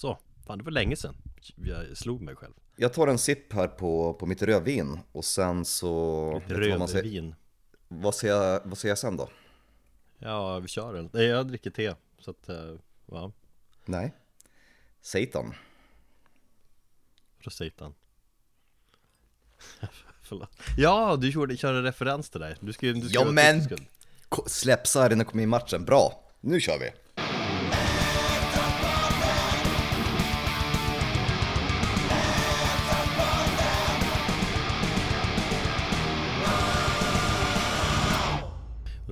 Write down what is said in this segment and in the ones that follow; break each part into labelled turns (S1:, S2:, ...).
S1: Så, fan det var länge sedan jag slog mig själv
S2: Jag tar en sipp här på, på mitt rödvin och sen så...
S1: Rödvin
S2: Vad säger, jag, vad säger jag sen då?
S1: Ja, vi kör den Nej, jag dricker te Så att, eh, ja,
S2: Nej. Satan.
S1: Rosatan Förlåt Ja, du gjorde, körde en referens till det Du skulle, du skulle
S2: Ja, men- Släpp sargen och kom in i matchen. Bra, nu kör vi!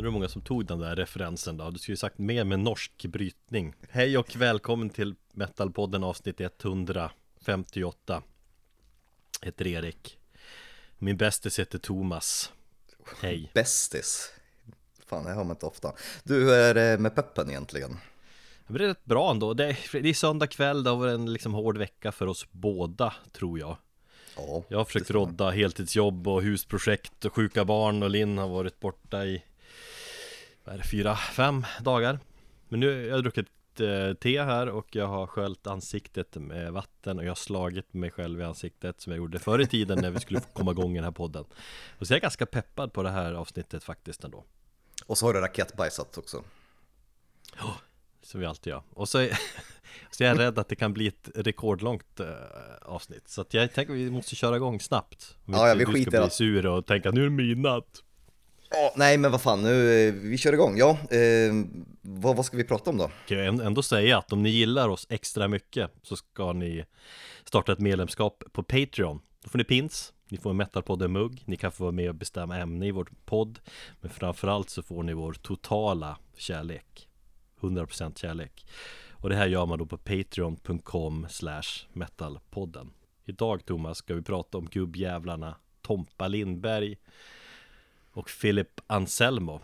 S1: Hur många som tog den där referensen då? Du skulle ju sagt mer med norsk brytning. Hej och välkommen till Metalpodden avsnitt 158 Heter Erik. Min bästis heter Thomas. Hej.
S2: Bästis. Fan, det hör man inte ofta. Du, hur är det med peppen egentligen?
S1: Men det är rätt bra ändå. Det är, det är söndag kväll, det har varit en liksom hård vecka för oss båda tror jag.
S2: Ja,
S1: Jag har försökt rodda heltidsjobb och husprojekt och sjuka barn och Linn har varit borta i vad är det, fyra, fem dagar? Men nu har jag druckit eh, te här och jag har sköljt ansiktet med vatten och jag har slagit mig själv i ansiktet som jag gjorde förr i tiden när vi skulle komma igång i den här podden. Och så är jag ganska peppad på det här avsnittet faktiskt ändå.
S2: Och så har du raketbajsat också.
S1: Som vi alltid gör. Och så är, så är jag rädd att det kan bli ett rekordlångt eh, avsnitt. Så att jag tänker att vi måste köra igång snabbt. Om
S2: Ja, ja, vi skiter i
S1: ska bli
S2: att-
S1: sur och tänka nu är det midnatt
S2: Oh, nej men vad fan, nu, vi kör igång. Ja, eh, vad, vad ska vi prata om då?
S1: Kan jag ändå säga att om ni gillar oss extra mycket så ska ni starta ett medlemskap på Patreon. Då får ni pins, ni får en Metalpodden-mugg, ni kan få vara med och bestämma ämne i vår podd. Men framförallt så får ni vår totala kärlek. 100% kärlek. Och det här gör man då på patreon.com slash metalpodden. Idag Thomas ska vi prata om gubbjävlarna Tompa Lindberg och Philip Anselmo.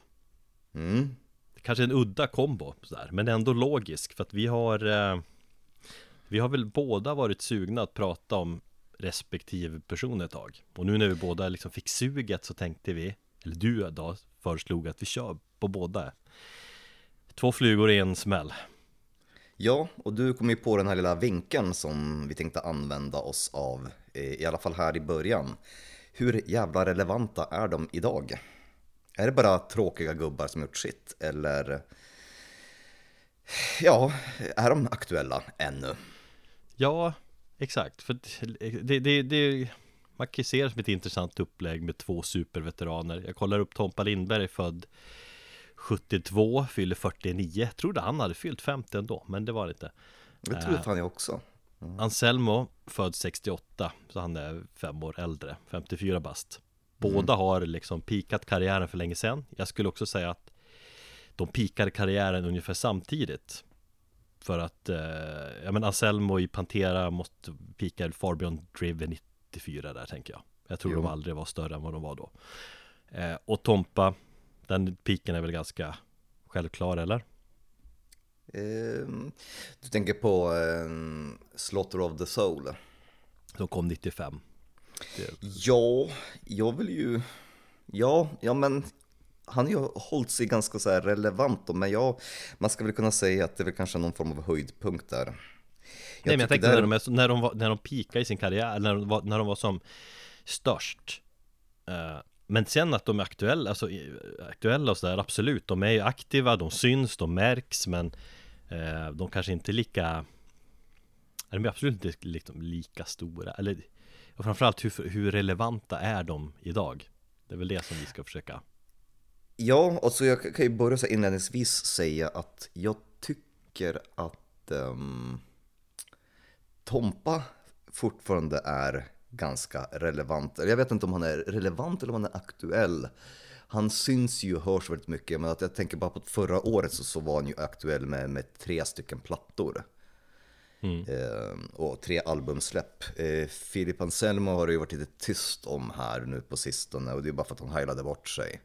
S2: Mm.
S1: Kanske en udda kombo sådär, men ändå logisk för att vi har eh, Vi har väl båda varit sugna att prata om respektive person ett tag Och nu när vi båda liksom fick suget så tänkte vi Eller du då föreslog att vi kör på båda Två flugor i en smäll
S2: Ja, och du kom ju på den här lilla vinkeln som vi tänkte använda oss av, eh, i alla fall här i början. Hur jävla relevanta är de idag? Är det bara tråkiga gubbar som gjort sitt, eller? Ja, är de aktuella ännu?
S1: Ja, exakt för det, det, det Man kan se det som ett intressant upplägg med två superveteraner Jag kollar upp Tompa Lindberg född 72, fyller 49 Trodde han hade fyllt 50 ändå, men det var det inte
S2: Det tror fan jag också.
S1: Anselmo född 68, så han är fem år äldre, 54 bast. Båda har liksom pikat karriären för länge sedan. Jag skulle också säga att de pikade karriären ungefär samtidigt. För att, eh, ja men Anselmo i Pantera måste pika Beyond Driven 94 där tänker jag. Jag tror
S2: Jo.
S1: de aldrig var större än vad de var då. Eh, Och Tompa, den piken är väl ganska självklar eller?
S2: Ehm, Du tänker på eh, Slaughter of the Soul?
S1: De kom 95 det,
S2: Ja, jag vill ju... Ja, ja men han har ju hållit sig ganska så här relevant då, men ja, man ska väl kunna säga att det är väl kanske någon form av höjdpunkt där.
S1: Nej men jag tänkte
S2: där-
S1: när de, är, när de, var, när de peakade i sin karriär, när de var, när de var som störst Eh, Men sen att de är aktuella, alltså aktuella och sådär, absolut De är ju aktiva, de syns, de märks men Eh, de kanske inte är lika De är absolut inte liksom lika stora Eller och framförallt hur, hur relevanta är de idag? Det är väl det som vi ska försöka
S2: Ja, alltså jag kan ju börja så inledningsvis säga att jag tycker att um, Tompa fortfarande är ganska relevant. Jag vet inte om han är relevant eller om han är aktuell. Han syns ju och hörs väldigt mycket, men att jag tänker bara på att förra året så, så var han ju aktuell med, med tre stycken plattor. Eh, och tre albumsläpp. Eh, Anselmo har det ju varit lite tyst om här nu på sistone och det är bara för att han heilade bort sig.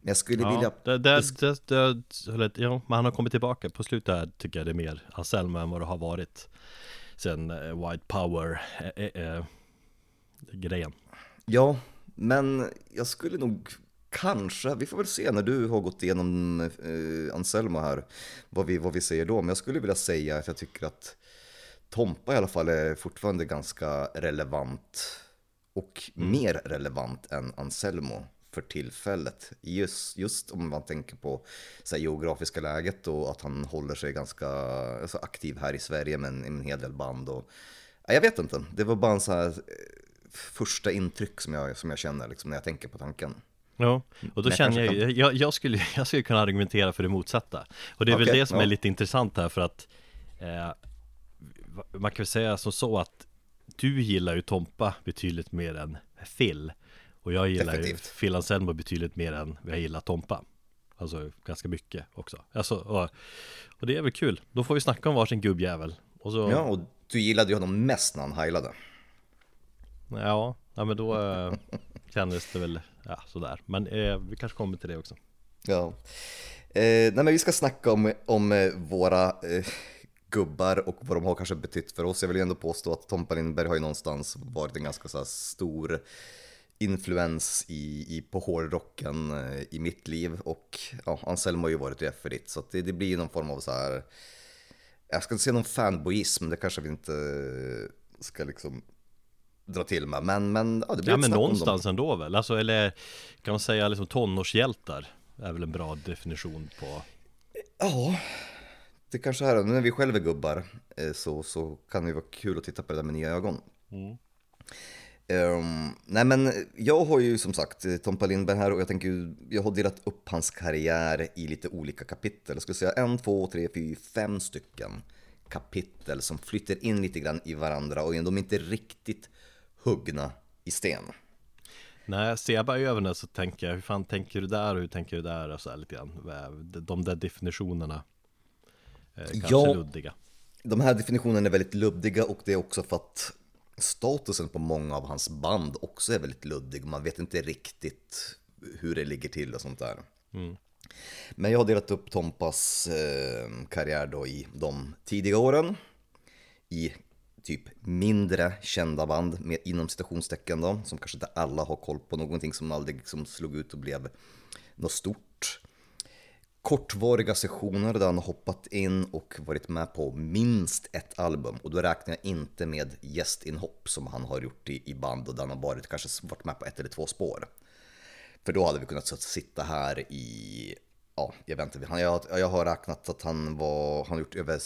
S2: Men jag skulle vilja...
S1: Ja, det, det, det, det, det, ja, men han har kommit tillbaka på slutet här tycker jag det är mer Anselmo än vad det har varit Sen eh, White Power eh, eh, eh, grejen
S2: Ja, men jag skulle nog kanske, vi får väl se när du har gått igenom eh, Anselmo här, vad vi, vad vi säger då. Men jag skulle vilja säga att jag tycker att Tompa i alla fall är fortfarande ganska relevant och mer relevant än Anselmo för tillfället. Just, just om man tänker på så här, geografiska läget och att han håller sig ganska alltså, aktiv här i Sverige med en, en hel del band. Och, ja, jag vet inte, det var bara en så här eh, första intryck som jag, som jag känner liksom, när jag tänker på tanken.
S1: Ja, och då
S2: Men
S1: känner jag, ju- jag, jag, skulle, jag skulle kunna argumentera för det motsatta. Och det är väl
S2: Okej,
S1: det som
S2: ja.
S1: är lite intressant här för att eh, Man kan väl säga som så att Du gillar ju Tompa betydligt mer än Phil. Och jag gillar
S2: Definitivt.
S1: ju Phil Anselmo betydligt mer än jag gillar Tompa. Alltså ganska mycket också. Alltså, och, och det är väl kul. Då får vi snacka om varsin gubbjävel. Och så,
S2: Ja, och du gillade ju honom mest när han heilade.
S1: ja, ja men då eh, kändes det väl Ja, sådär Men eh, vi kanske kommer till det också
S2: Ja. Eh, nej men vi ska snacka om, om eh, våra eh, gubbar och vad de har kanske betytt för oss. Jag vill ju ändå påstå att Tompa Lindberg har ju någonstans varit en ganska så här stor influens i, i, på hårdrocken eh, i mitt liv och ja, Anselmo har ju varit det för ditt så att det, det blir någon form av så här jag ska inte säga någon fanboyism, det kanske vi inte ska liksom dra till med, men, men ja, det blir
S1: Ja men
S2: snack om dem.
S1: någonstans ändå väl, alltså eller kan man säga liksom tonårshjältar är väl en bra definition på
S2: Ja, det kanske är det. Nu när vi själva är gubbar eh, så, så kan det vara kul att titta på det där med nya ögon. Ehm, nej men jag har ju som sagt eh, Tompa Lindberg här och jag tänker jag har delat upp hans karriär i lite olika kapitel. Jag skulle säga en, två, tre, fyra, fem stycken kapitel som flyter in lite grann i varandra och de är inte riktigt huggna i sten.
S1: När ser jag bara över det så tänker jag, hur fan tänker du där och hur tänker du där och så här lite grann De där definitionerna eh, Kanske
S2: Ja.
S1: luddiga
S2: De här definitionerna är väldigt luddiga och det är också för att statusen på många av hans band också är väldigt luddig. Man vet inte riktigt hur det ligger till och sånt där. Men jag har delat upp Tompas eh, karriär då i de tidiga åren. I typ mindre kända band med, inom citationstecken då. Som kanske inte alla har koll på. Någonting som aldrig liksom slog ut och blev något stort kortvariga sessioner där han har hoppat in och varit med på minst ett album. Och då räknar jag inte med gästinhopp som han har gjort i, i band och där han har varit, kanske varit med på ett eller två spår. För då hade vi kunnat sitta här i, ja, jag vet inte, jag, jag har räknat att han var, han har gjort över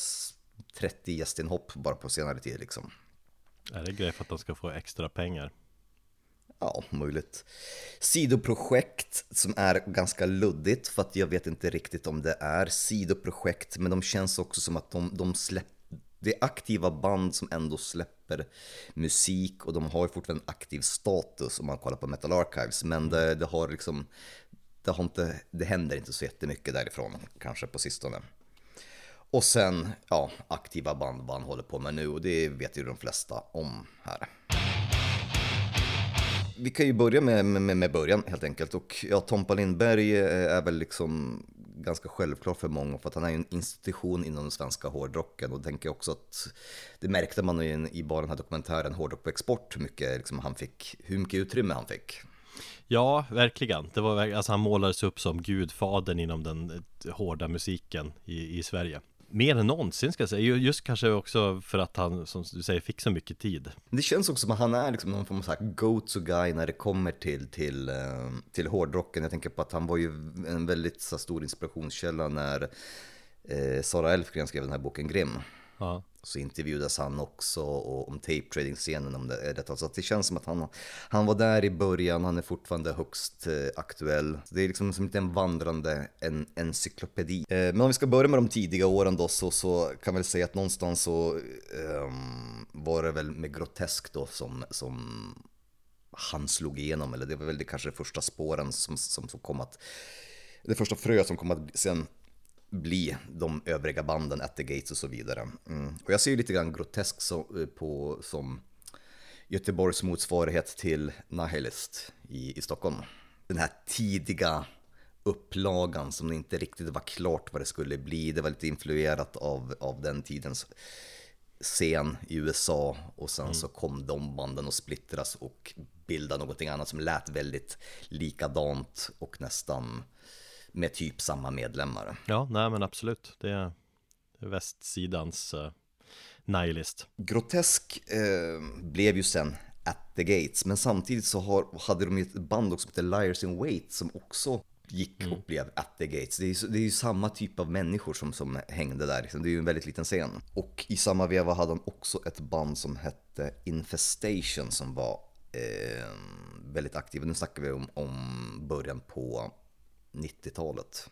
S2: 30 gästinhopp bara på senare tid liksom.
S1: Är det grej för att de ska få extra pengar?
S2: Ja, möjligt. Sidoprojekt som är ganska luddigt för att jag vet inte riktigt om det är sidoprojekt men de känns också som att de, de släpper det är aktiva band som ändå släpper musik och de har ju fortfarande en aktiv status om man kollar på Metal Archives men det, det har liksom det, har inte, det händer inte så jättemycket därifrån kanske på sistone. Och sen, ja, aktiva band vad han håller på med nu och det vet ju de flesta om här. Vi kan ju börja med, med, med början helt enkelt. Och ja, Tompa Lindberg eh, är väl liksom ganska självklar för många för att han är ju en institution inom den svenska hårdrocken. Och tänker jag också att det märkte man ju i bara den här dokumentären Hårdrock på export hur mycket, liksom, han fick, hur mycket utrymme han fick.
S1: Ja, verkligen. Det var, alltså han målades upp som gudfadern inom den eh, hårda musiken i, i Sverige. Mer än någonsin ska jag säga, just kanske också för att han, som du säger, fick så mycket tid.
S2: Det känns också som att han är liksom någon form av go-to-guy när det kommer till, till, eh, till hårdrocken. Jag tänker på att han var ju en väldigt så stor inspirationskälla när eh, Sara Elfgren skrev den här boken Grim.
S1: Ja.
S2: Så intervjuades han också och om tape trading scenen om det är detta. Så att det känns som att han, han var där i början, han är fortfarande högst eh, aktuell. Så det är liksom som en vandrande en, encyklopedi. Eh, men om vi ska börja med de tidiga åren då så, så kan vi väl säga att någonstans så eh, var det väl med Grotesk då som, som han slog igenom. Eller det var väl det kanske de första spåren som, som, som kom att det första fröet som kom att sen bli de övriga banden, At the Gates och så vidare. Mm. Och jag ser ju lite grann grotesk så, på, som Göteborgs motsvarighet till Nihilist i, i Stockholm. Den här tidiga upplagan som inte riktigt var klart vad det skulle bli. Det var lite influerat av, av den tidens scen i USA och sen så kom de banden att splittras och bilda någonting annat som lät väldigt likadant och nästan med typ samma medlemmar.
S1: Ja, nej men absolut. Det är västsidans eh, Nihilist.
S2: Grotesk eh, blev ju sen At the Gates, men samtidigt så har, hade de ju ett band också som heter Liars in Wait som också gick och blev At the Gates. Det är, ju, det är ju samma typ av människor som, som hängde där, liksom. det är ju en väldigt liten scen. Och i samma veva hade de också ett band som hette Infestation som var eh, väldigt aktiva. Nu snackar vi om, om början på 90-talet.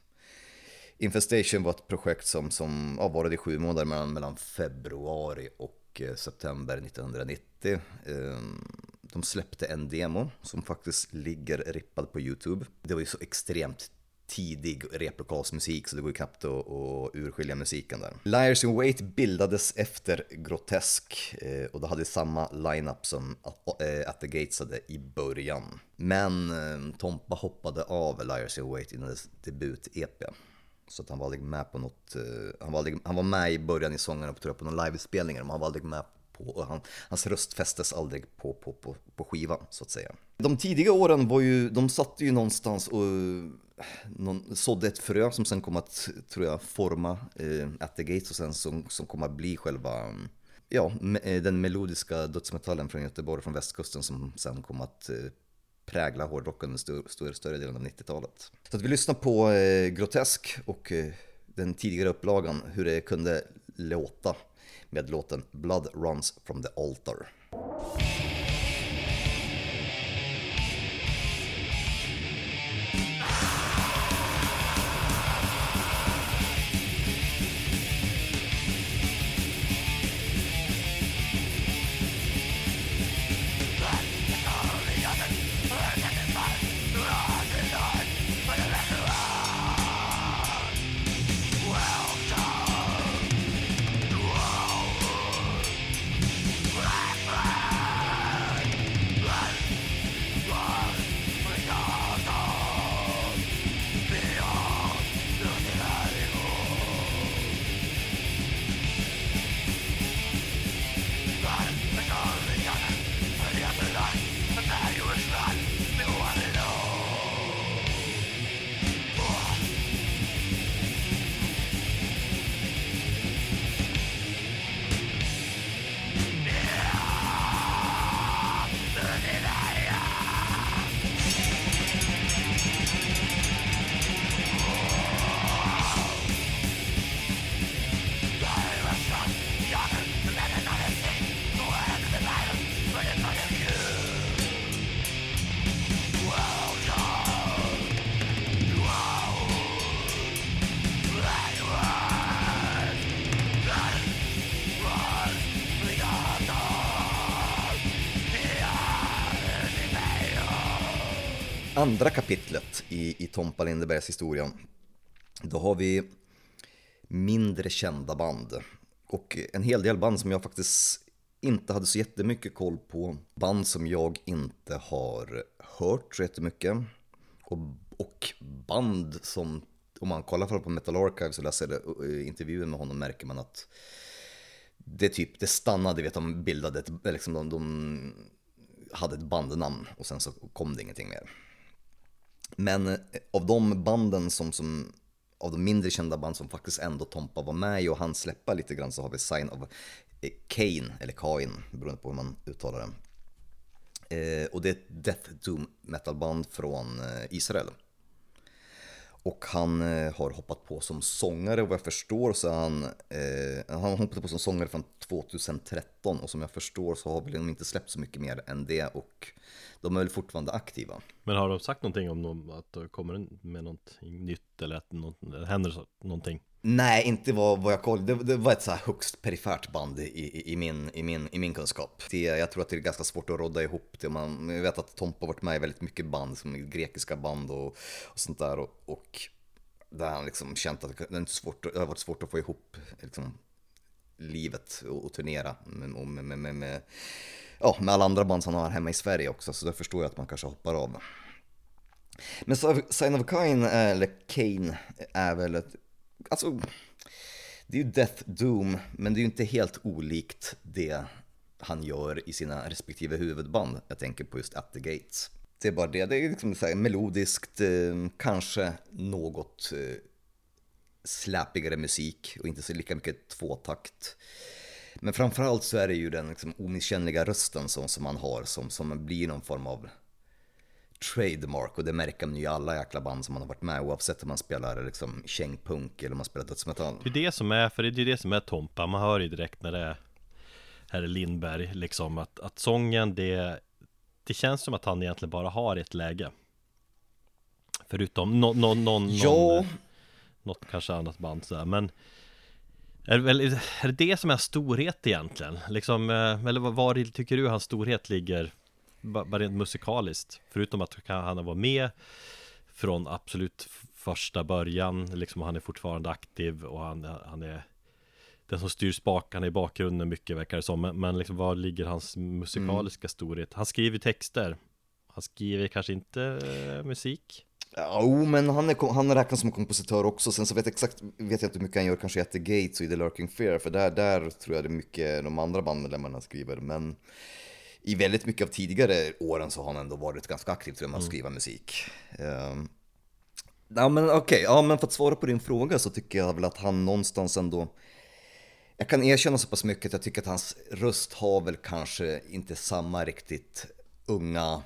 S2: Infestation var ett projekt som, som ja, varade i sju månader mellan, mellan februari och eh, september 1990. Ehm, de släppte en demo som faktiskt ligger rippad på YouTube. Det var ju så extremt tidig replokalsmusik så det går ju knappt att, att urskilja musiken där. Liars in Wait bildades efter Grotesk eh, och det hade samma lineup som eh, At the Gates hade i början. Men eh, Tompa hoppade av Liars in Wait innan dess debut-EP. Så att han var aldrig med på något, han var, aldrig, han var med i början i sångerna på, tror jag på någon livespelning men han var aldrig med på, och han, hans röst fästes aldrig på, på, på, på skivan så att säga. De tidiga åren var ju, de satte ju någonstans och någon, sådde ett frö som sen kom att, tror jag, forma eh, At the Gates och sen som, som kom att bli själva Ja, eh, den melodiska dödsmetallen från Göteborg, från västkusten som sen kom att eh, prägla hårdrocken under större, större, större delen av 90-talet. Så att vi lyssnar på eh, Grotesk och eh, den tidigare upplagan, hur det kunde låta med låten Blood Runs from the Altar. Andra kapitlet i, i Tompa Lindebergs historia, då har vi mindre kända band. Och en hel del band som jag faktiskt inte hade så jättemycket koll på. Band som jag inte har hört så jättemycket. Och, och band som, om man kollar på Metal Archives och läser eh, intervjuer med honom märker man att det typ, det stannade vet, de bildade ett, liksom de, de hade ett bandnamn och sen så kom det ingenting mer. Men eh, av de banden som, som av de mindre kända band som faktiskt ändå Tompa var med i och han släppa lite grann så har vi Sign of eh, Cain, eller Kain, beroende på hur man uttalar det. Eh, och det är ett Death Doom metalband från eh, Israel. Och han eh, har hoppat på som sångare och vad jag förstår så är han, eh, han har hoppat på som sångare från 2013 och som jag förstår så har väl de inte släppt så mycket mer än det och de är väl fortfarande aktiva.
S1: Men har de sagt någonting om de, att det kommer med något nytt eller att något, händer någonting?
S2: Nej, inte vad, vad jag kollade. Det, det, var ett så här högst perifert band i, i, i, min, i, min, i min kunskap. Det, jag tror att det är ganska svårt att rodda ihop det. Man, jag vet att Tompa har varit med i väldigt mycket band, som grekiska band och, och sånt där. Och, och där han liksom känt att det, är svårt, det har varit svårt att få ihop liksom, livet och, och turnera med, med, med, med, med, ja, med alla andra band som han har hemma i Sverige också. Så det förstår jag att man kanske hoppar av. Men Sign of Kain, eh, eller Kane, är väl ett alltså, det är ju Death Doom, men det är ju inte helt olikt det han gör i sina respektive huvudband. Jag tänker på just At the Gates. Det är bara det, det är liksom så här melodiskt, eh, kanske något eh, släpigare musik och inte så lika mycket tvåtakt. Men framförallt så är det ju den liksom omisskännliga rösten som, som man har som, som blir någon form av trademark och det märker man ju i alla jäkla band som man har varit med oavsett om man spelar liksom kängpunk eller om man spelar dödsmetall.
S1: Det är det som är, för det är det som är Tompa, man hör ju direkt när det är Herr Lindberg liksom att, att sången det Det känns som att han egentligen bara har ett läge Förutom någon, någon, någon,
S2: Ja.
S1: Något kanske annat band sådär men är det, väl, är det det som är storhet egentligen? Liksom, eh, eller var, var tycker du hans storhet ligger? Ba- Bara rent musikaliskt Förutom att han varit med Från absolut första början Liksom han är fortfarande aktiv och han, han är Den som styr spakarna i bakgrunden mycket verkar det som Men, men liksom var ligger hans musikaliska storhet? Han skriver texter Han skriver kanske inte eh, musik
S2: Jo, men han, är, han räknas som kompositör också. Sen så vet jag exakt, vet jag inte hur mycket han gör kanske i At the Gates och i The Lurking Fear, för där, där tror jag det är mycket de andra bandmedlemmarna skriver. Men i väldigt mycket av tidigare åren så har han ändå varit ganska aktiv tror jag med att skriva musik. Um, ja, men okej, ja, men för att svara på din fråga så tycker jag väl att han någonstans ändå jag kan erkänna så pass mycket att jag tycker att hans röst har väl kanske inte samma riktigt unga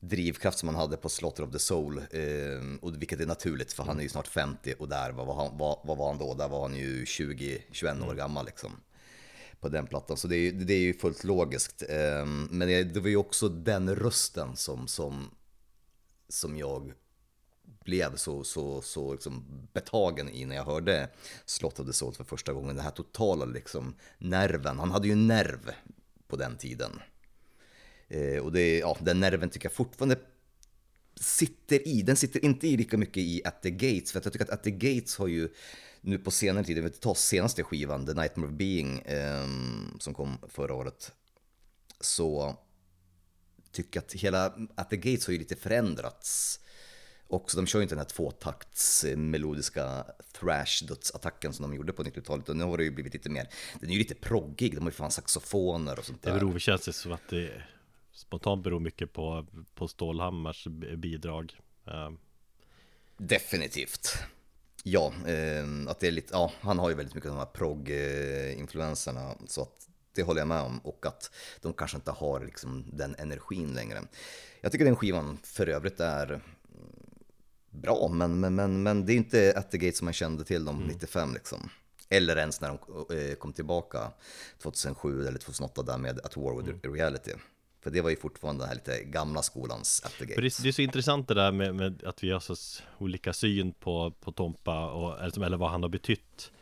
S2: drivkraft som han hade på Slaughter of the Soul. Eh, och vilket är naturligt för han är ju snart 50 och där, vad var han, vad, vad var han då? Där var han ju 20-21 år gammal liksom. På den plattan, så det är, ju- det är ju fullt logiskt. Ehm, men det var ju också den rösten som, som, som jag blev så, så, så liksom betagen i när jag hörde Slott of the Soul för första gången. Den här totala liksom nerven, han hade ju nerv på den tiden. Ehm, och det, ja, den nerven tycker jag fortfarande sitter i. Den sitter inte i lika mycket i At the Gates, för att jag tycker att At the Gates har ju nu på senare tid, jag ta senaste skivan, The Nightmare of Being, ehm, som kom förra året, så tycker att hela At the Gates har ju lite förändrats. Också, de kör ju inte den här tvåtakts eh, melodiska thrash-dödsattacken som de gjorde på 90-talet. Och nu har det ju blivit lite mer, den är ju lite proggig, de har ju fan saxofoner och sånt
S1: Det
S2: där.
S1: beror, känns det som att det spontant beror mycket på, på Stålhammars bidrag Eh,
S2: Definitivt. Ja, eh, att det är lite, ja, han har ju väldigt mycket av de här progg-influenserna. Så att det håller jag med om. Och att de kanske inte har liksom den energin längre. Jag tycker den skivan för övrigt är mm, bra, men, men, men, men det är inte At the Gate som man kände till dem 95 liksom. Eller ens när de eh, kom tillbaka 2007 eller 2008 där med At War with Reality. För det var ju fortfarande den här lite gamla skolans At the Gate.
S1: För det, det är så intressant det där med, med att vi har så olika syn på, på Tompa och, eller, vad han har betytt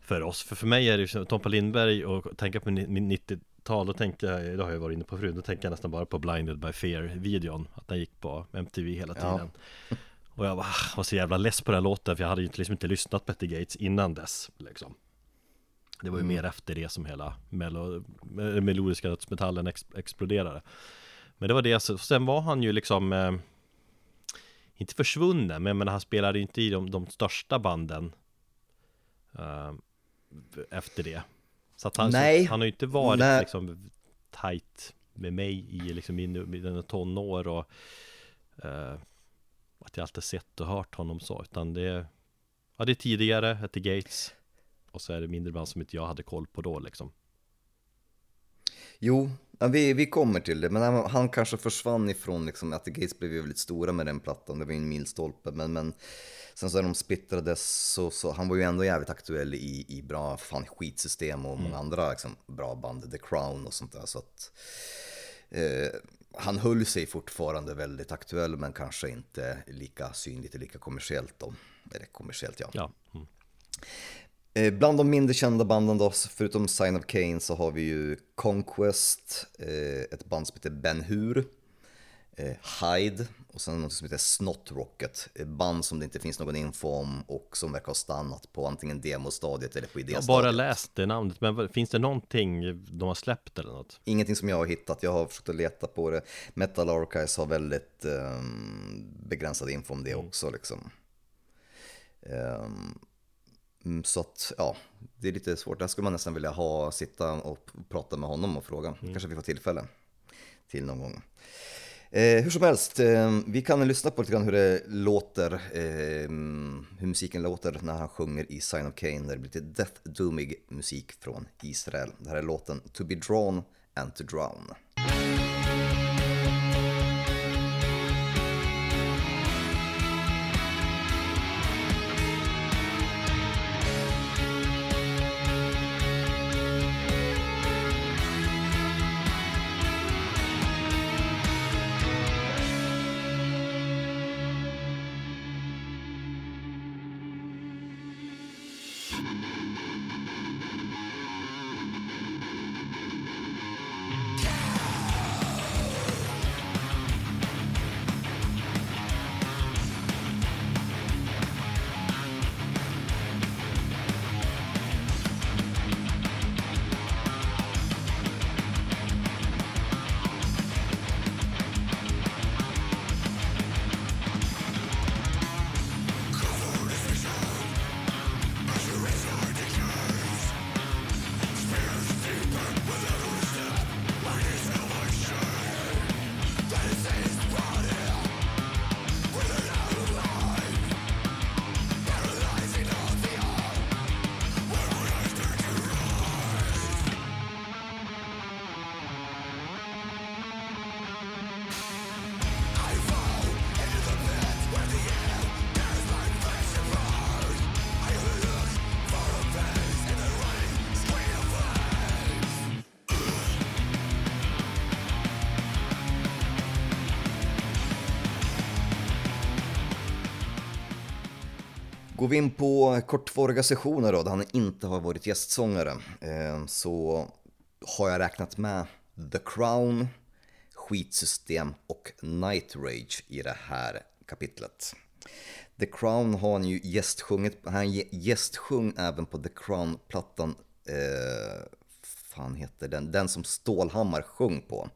S1: för oss. För för mig är det ju Tompa Lindberg och tänka på ni- min 90-tal, då tänkte jag, det har jag varit inne på förut, då tänker jag nästan bara på Blinded by Fear-videon, att den gick på MTV hela
S2: Ja.
S1: tiden. Och jag var, var så jävla less på den här låten, för jag hade ju inte- liksom inte lyssnat på Betty Gates innan dess. Liksom. Det var ju mer efter det som hela melo, me- melodiska dödsmetallen ex, exploderade. Men det var det, så, sen var han ju liksom eh, Inte försvunnen, men, men han spelade ju inte i de, de största banden eh, Efter det Så att han. Så, han har ju inte varit
S2: Nej.
S1: liksom tight med mig i liksom i mina tonår och eh, Att jag alltid sett och hört honom så, utan det Ja det är tidigare, the Gates Och så är det mindre band som inte jag hade koll på då liksom
S2: Jo, vi, vi kommer till det, men han, han kanske försvann ifrån liksom, att The Gates blev ju väldigt stora med den plattan, det var ju en milstolpe, men, men sen så när de splittrades så, så han var ju ändå jävligt aktuell i, i bra fan skitsystem och många andra liksom, bra band, The Crown och sånt där, så att eh, han höll sig fortfarande väldigt aktuell, men kanske inte lika synligt och lika kommersiellt då. Eller kommersiellt ja.
S1: Ja, mm.
S2: Eh, Bland de mindre kända banden då, förutom Sign of Cain så har vi ju Conquest, eh, ett band som heter Ben Hur, eh, Hyde och sen något som heter Snot Rocket. Band som det inte finns någon info om och som verkar ha stannat på antingen demostadiet eller på
S1: Jag
S2: idéstadiet.
S1: har bara läst det namnet, men finns det någonting de har släppt eller något?
S2: Ingenting som jag har hittat, jag har försökt att leta på det. Metal Archives har väldigt ehm, begränsad info om det också liksom. Mm, så att, ja, det är lite svårt. Där skulle man nästan vilja ha, sitta och prata med honom och fråga. Kanske vi får tillfälle till någon gång. Eh, hur som helst, eh, vi kan lyssna på lite grann hur det låter, eh, hur musiken låter när han sjunger i Sign of Cain, där det blir lite death doomig musik från Israel. Det här är låten To be drawn and to drown. Går vi in på kortvariga sessioner då, där han inte har varit gästsångare, eh, så har jag räknat med The Crown, Skitsystem och Night Rage i det här kapitlet. The Crown har han ju gästsjungit, han gästsjung även på The Crown-plattan, eh, fan heter den, den som Stålhammar sjöng på.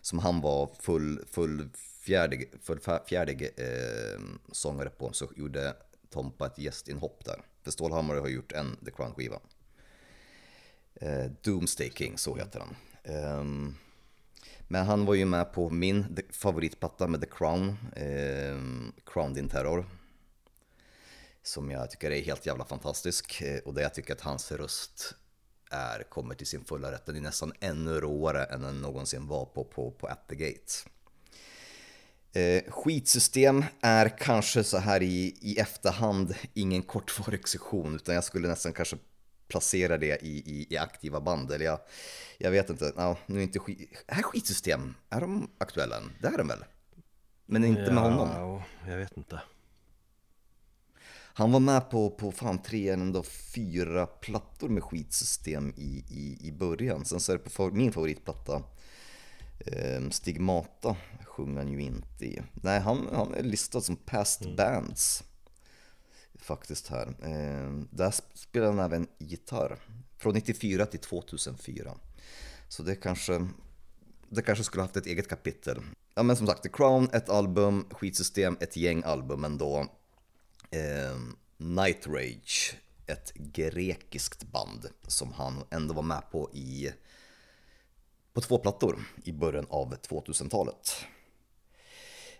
S2: Som han var full, fullfjärdig, fullfjärdig eh, sångare på, så gjorde Tompa ett gästinhopp där. För Stålhammar har gjort en The Crown-skiva. Eh, Doomsday King, så heter han. Eh, men han var ju med på min favoritplatta med The Crown, eh, Crowned in Terror. Som jag tycker är helt jävla fantastisk. Eh, och där jag tycker att hans röst är, kommer till sin fulla rätt. Den är nästan ännu råare än den någonsin var på, på, på At the Gate. Eh, skitsystem är kanske så här i, i efterhand ingen kortvarig sektion utan jag skulle nästan kanske placera det i, i, i aktiva band. Eller jag, jag vet inte, no, nu är inte skit, är skitsystem, är de aktuella än? Det är de väl? Men inte ja, med honom?
S1: jag vet inte.
S2: Han var med på, på fan tre eller ändå fyra plattor med skitsystem i, i, i början. Sen så är det på min favoritplatta Stigmata sjunger han ju inte i. Nej, han, han är listad som past mm. bands. Faktiskt här. Ehm, där spelar han även gitarr. Från 94 till 2004. Så det kanske, det kanske skulle haft ett eget kapitel. Ja men som sagt, The Crown, ett album, Skitsystem, ett gäng album ändå. Eh, Night Rage, ett grekiskt band som han ändå var med på i på två plattor i början av 2000-talet.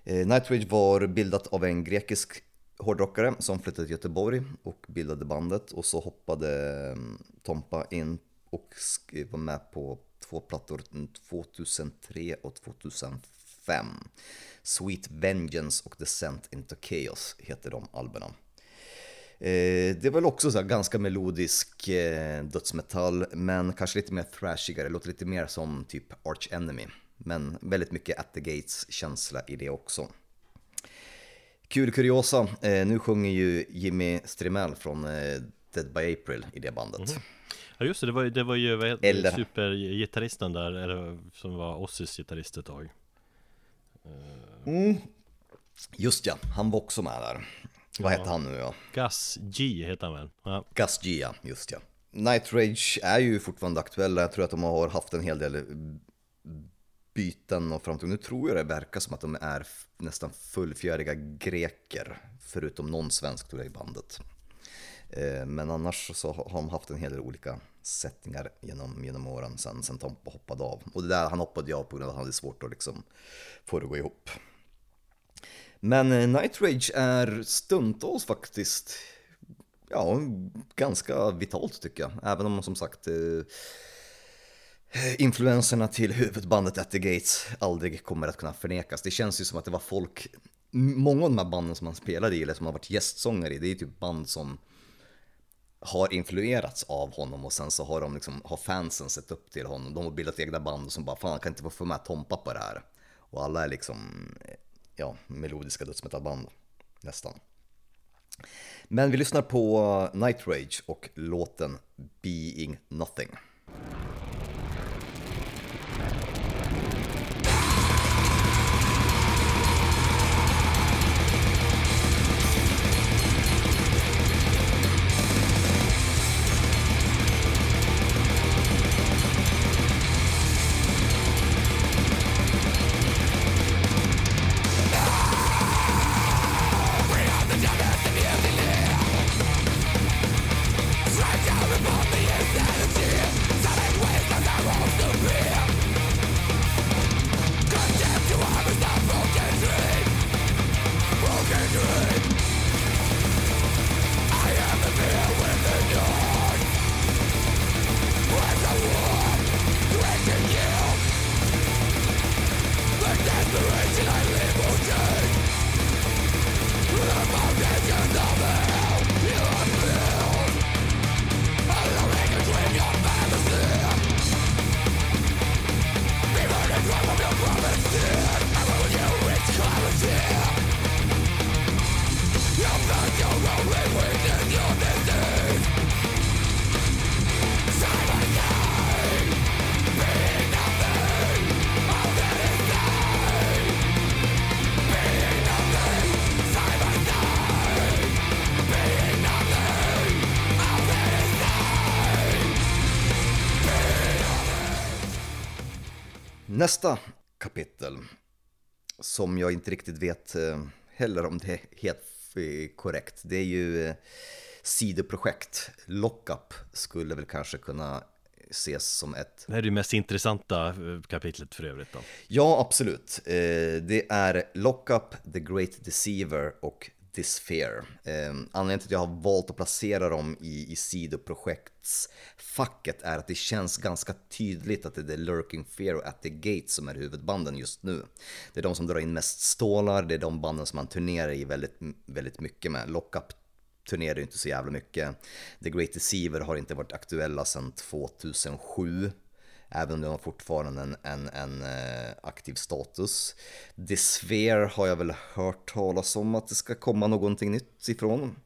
S2: Eh, Nightwish Nightwage var bildat av en grekisk hårdrockare som flyttade till Göteborg och bildade bandet och så hoppade mm, Tompa in och var med på två plattor mm, 2003 och 2005. Sweet Vengeance och Descent into Chaos heter de albumen. Eh, det är väl också så ganska melodisk eh, dödsmetall, men kanske lite mer thrashigare, låter lite mer som typ Arch Enemy. Men väldigt mycket At the Gates känsla i det också. Kul kuriosa, eh, nu sjunger ju Jimmy Strimell från Dead by April i det bandet. Mm.
S1: Ja just det, det var, det var ju vad heter, Eller... supergitarristen där, eller, som var Ozzys gitarrist ett tag.
S2: Mm. Just ja, han var också med där. Vad hette han nu ja?
S1: Gus G heter han väl?
S2: Ja. Gus G ja, just ja. Night Rage är ju fortfarande aktuella, jag tror att de har haft en hel del byten och framtid. Nu tror jag det verkar som att de är nästan fullfjäriga greker, förutom någon svensk tror jag i bandet. Eh, Men annars så har de haft en hel del olika sättningar genom, genom åren sen, sen Tompa hoppade av. Och det där han hoppade av på grund av att han hade svårt att liksom få det att gå ihop. Men eh, Night Rage är stundtals faktiskt ja, ganska vitalt tycker jag. Även om som sagt eh, influenserna till huvudbandet At the Gates aldrig kommer att kunna förnekas. Det känns ju som att det var folk, många av de här banden som han spelade i eller som har varit gästsångare i, det är ju typ band som har influerats av honom och sen så har de liksom, har fansen sett upp till honom. De har bildat egna band och som bara, fan kan inte få med Tompa på det här. Och alla är liksom, ja, melodiska dödsmetallband nästan. Men vi lyssnar på Night Rage och låten Being Nothing. Nästa kapitel, som jag inte riktigt vet eh, heller om det är helt korrekt, det är ju eh, sidoprojekt. Lockup skulle väl kanske kunna ses som ett...
S1: Det här är det mest intressanta eh, kapitlet för övrigt då.
S2: Ja, absolut. Det är Lockup, The Great Deceiver och Dysphere. Eh, Anledningen till att jag har valt att placera dem i, i sidoprojektsfacket är att det känns ganska tydligt att det är The Lurking Fear och At the Gate som är huvudbanden just nu. Det är de som drar in mest stålar, det är de banden som man turnerar i väldigt, väldigt mycket med. Lockup turnerar ju inte så jävla mycket. The Great Deceiver har inte varit aktuella sedan 2007. Även om de har fortfarande en, en, en eh, aktiv status. Sphere har jag väl hört talas om att det ska komma någonting nytt ifrån.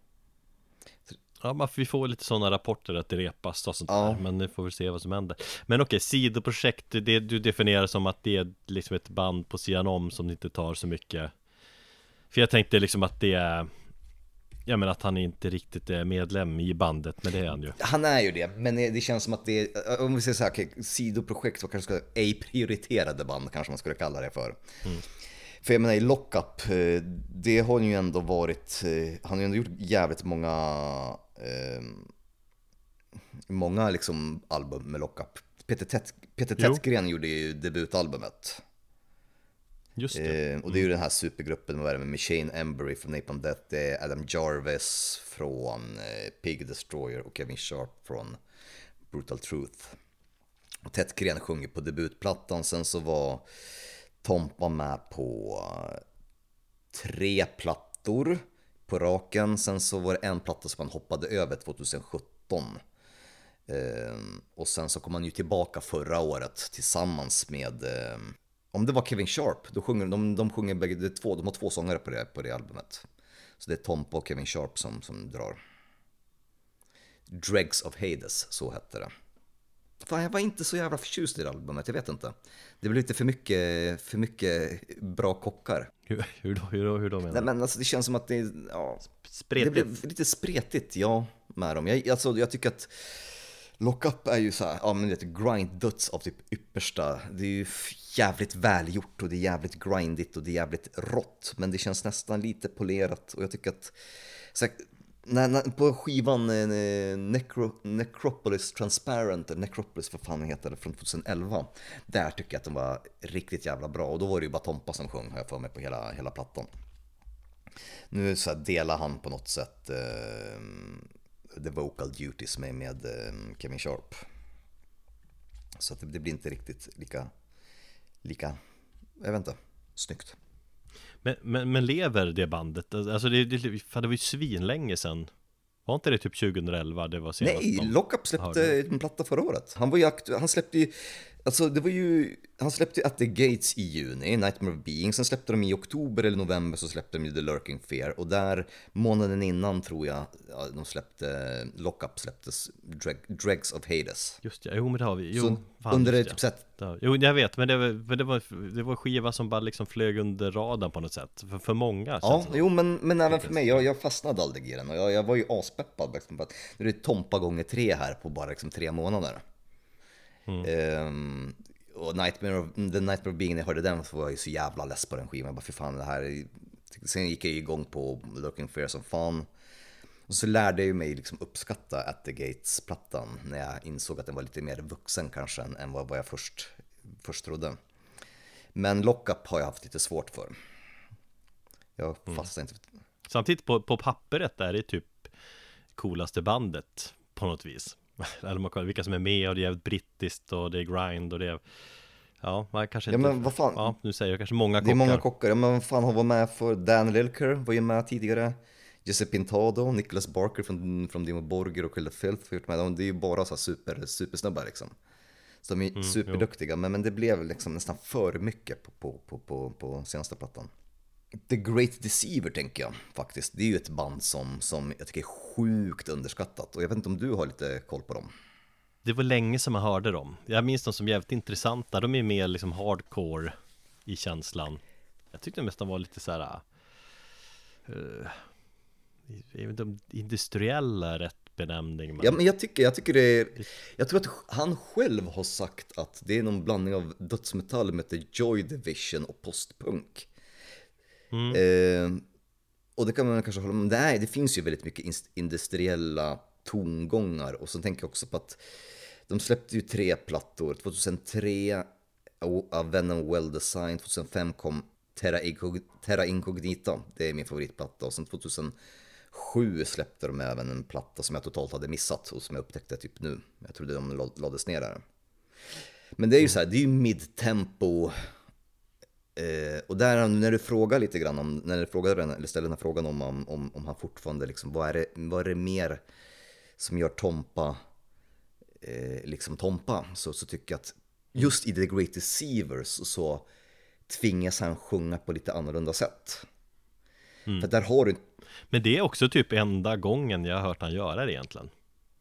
S1: Ja, man, vi får lite sådana rapporter att det repas och sånt
S2: Ja.
S1: där Men nu får vi se vad som händer Men okej, sidoprojekt, det du definierar som att det är liksom ett band på sidan om som inte tar så mycket För jag tänkte liksom att det är Ja men att han inte riktigt är medlem i bandet, men det är han ju
S2: Han är ju det, men det känns som att det är, om vi säger så här, sidoprojekt, vad kanske ska, ej prioriterade band kanske man skulle kalla det för. För jag menar i Lockup, eh, det har ju ändå varit, eh, han har ju ändå gjort jävligt många, eh, många liksom album med Lockup. Peter, Tätt, Peter
S1: Jo.
S2: Tättgren gjorde ju debutalbumet.
S1: Just det.
S2: Eh, och det är ju den här supergruppen med, med Shane Embury från Napalm Death, det är Adam Jarvis från eh, Pig Destroyer och Kevin Sharp från Brutal Truth. Och Ted Gren sjunger på debutplattan, sen så var Tompa med på eh, tre plattor på raken, sen så var det en platta som han hoppade över 2017. Eh, och sen så kom han ju tillbaka förra året tillsammans med, om det var Kevin Sharp, då sjunger de, de sjunger bägge, två, de har två sångare på det, på det albumet. Så det är Tompa och Kevin Sharp som, som drar. Dregs of Hades, så hette det. Fan, jag var inte så jävla förtjust i det albumet, jag vet inte. Det blev lite för mycket, för mycket bra kockar.
S1: Hur, hur, då, hur, då, hur då menar
S2: Nej
S1: du?
S2: men alltså det känns som att det, ja,
S1: Spretigt
S2: det blev lite spretigt, ja, med dem. Jag, alltså, jag tycker att Lockup är ju så här, ja men det är grind-döds av typ yppersta. Det är ju jävligt välgjort och det är jävligt grindigt och det är jävligt rått. Men det känns nästan lite polerat och jag tycker att så här, när, när, på skivan eh, Necro, Necropolis Transparent, Necropolis vad fan heter det, från 2011. Där tycker jag att den var riktigt jävla bra och då var det ju bara Tompa som sjöng har jag för mig på hela, hela plattan. Nu så här delar han på något sätt eh, the vocal duties med, med eh, Kevin Sharp. Så att det, det blir inte riktigt lika, lika, jag vet inte, snyggt.
S1: Men, men, men lever det bandet? Alltså det, det, det var ju svinlänge sedan Var inte det typ 2011? Det var senast
S2: Nej, Lockup släppte en platta förra året. Han var ju han släppte ju Alltså det var ju, han släppte ju At the Gates i juni, Nightmare of Being, sen släppte de i oktober eller november så släppte de ju The Lurking Fear och där månaden innan tror jag ja, de släppte, Lockup släpptes Dreg, Dregs of Hades.
S1: Just ja, jo men det har vi, jo,
S2: Så
S1: fan,
S2: under det. typ
S1: Ja, Jo jag vet, men det var, men det var, det var skiva som bara liksom flög under radarn på något sätt För, för många
S2: Ja, jo men, men även för mig, jag, jag fastnade aldrig i den och jag, jag var ju aspeppad liksom, på att nu är det Tompa gånger tre här på bara liksom tre månader. Ehm, och Nightmare of, The Nightmare of Being, när jag hörde den så var jag ju så jävla less på den skivan. Jag bara, för fan det här är... Sen gick jag igång på Looking Fair som fan. Och så lärde jag mig liksom uppskatta At the Gates-plattan när jag insåg att den var lite mer vuxen kanske än, vad, jag först, först trodde. Men Lockup har jag haft lite svårt för. Jag fastnar inte
S1: Samtidigt på, på pappret är det typ coolaste bandet på något vis Eller man kollar vilka som är med och det är jävligt brittiskt och det är grind och det är Ja, man kanske
S2: Ja
S1: inte
S2: men vad fan,
S1: Ja, nu säger jag kanske många
S2: det är
S1: kockar
S2: många kockar. Ja, men vad fan har varit med för? Dan Lilker var ju med tidigare. Jesse Pintado, Nicholas Barker från, från Dimo Borger och the Filth har gjort med. De- Det är ju bara så här super, supersnubbar liksom. Så de är
S1: Mm,
S2: superduktiga, men, men det blev liksom nästan för mycket på, på, på, på, på senaste plattan. The Great Deceiver tänker jag faktiskt. Det är ju ett band som, som jag tycker är sjukt underskattat. Och jag vet inte om du har lite koll på dem?
S1: Det var länge sedan man hörde dem Jag minns dem som jävligt intressanta De är mer liksom hardcore i känslan Jag tyckte mest de var lite så här uh, Jag vet inte om industriella är rätt benämning men
S2: Ja, men jag tycker, jag tycker det är, jag tror att han själv har sagt att det är någon blandning av dödsmetall med Joy Division och postpunk. Eh, och det kan man kanske hålla med om, är, det finns ju väldigt mycket industriella tongångar. Och så tänker jag också på att de släppte ju tre plattor, 2003 A Venom Well Designed, 2005 kom Terra, Incog- Terra Incognita, det är min favoritplatta. Och sen 2007 släppte de även en platta som jag totalt hade missat och som jag upptäckte typ nu. Jag trodde de la- lades ner där. Men det är ju så här, det är ju midtempo. Eh, och där när du frågar lite grann om, när du frågar den, eller ställer den här frågan om, om, om, om han fortfarande liksom, vad är, det, vad är det mer som gör Tompa eh, liksom Tompa? Så, så tycker jag att just i The Great Deceivers så tvingas han sjunga på lite annorlunda sätt. För där har du
S1: Men det är också typ enda gången jag har hört han göra det egentligen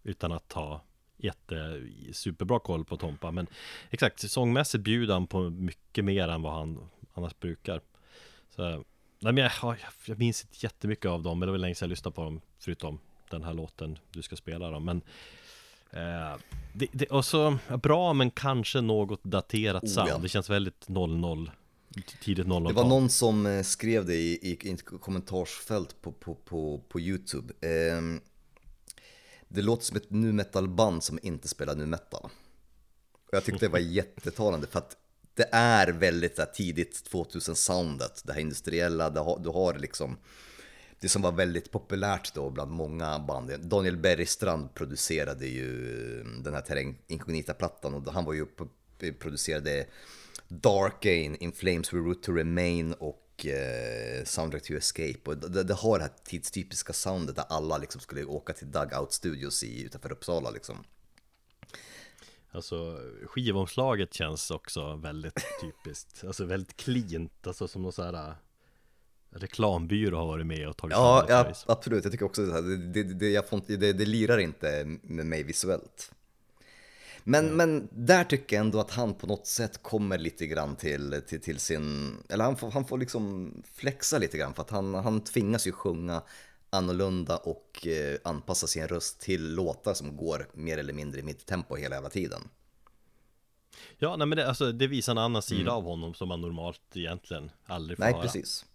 S1: Utan att ha jätte superbra koll på Tompa Men exakt, sångmässigt bjuder han på mycket mer än vad han annars brukar Så, nej men jag, ja, jag minns inte jättemycket av dem Men det var länge sedan jag lyssnade på dem Förutom den här låten du ska spela dem Men eh, det, det, och så, bra men kanske något daterat
S2: Oh,
S1: sound
S2: ja.
S1: Det känns väldigt 00 Tidigt 00
S2: Det var någon som eh, skrev det i, i, i ett kommentarsfält på, på, på, på YouTube. Ehm, det låter som ett nu metal-band som inte spelar nu metal. Och jag tyckte det var jättetalande för att det är väldigt här, tidigt 2000-soundet, det här industriella, det har, du har liksom det som var väldigt populärt då bland många band. Daniel Bergstrand producerade ju mm, den här Terräng Incognita-plattan och han var ju på, eh, producerade Dark Ain, In Flames We Root to Remain och eh, Soundtrack to Escape. Och det, det har det här tidstypiska soundet där alla liksom skulle åka till Dugout Studios i, utanför Uppsala liksom.
S1: Alltså skivomslaget känns också väldigt typiskt Alltså väldigt cleant Alltså som någon sån här äh, Reklambyrå har varit med och tagit
S2: Ja,
S1: det
S2: ja absolut. Jag tycker också att det, det, det, jag får det, det lirar inte med mig visuellt. Men, men där tycker jag ändå att han på något sätt kommer lite grann till, till, till sin... Eller han får, han får liksom flexa lite grann för att han, han tvingas ju sjunga annorlunda och eh, anpassa sin röst till låtar som går mer eller mindre i mitt tempo hela jävla tiden.
S1: Ja, nej men det, alltså, det visar en annan sida av honom som man normalt egentligen aldrig får
S2: Mm. Nej,
S1: höra
S2: precis.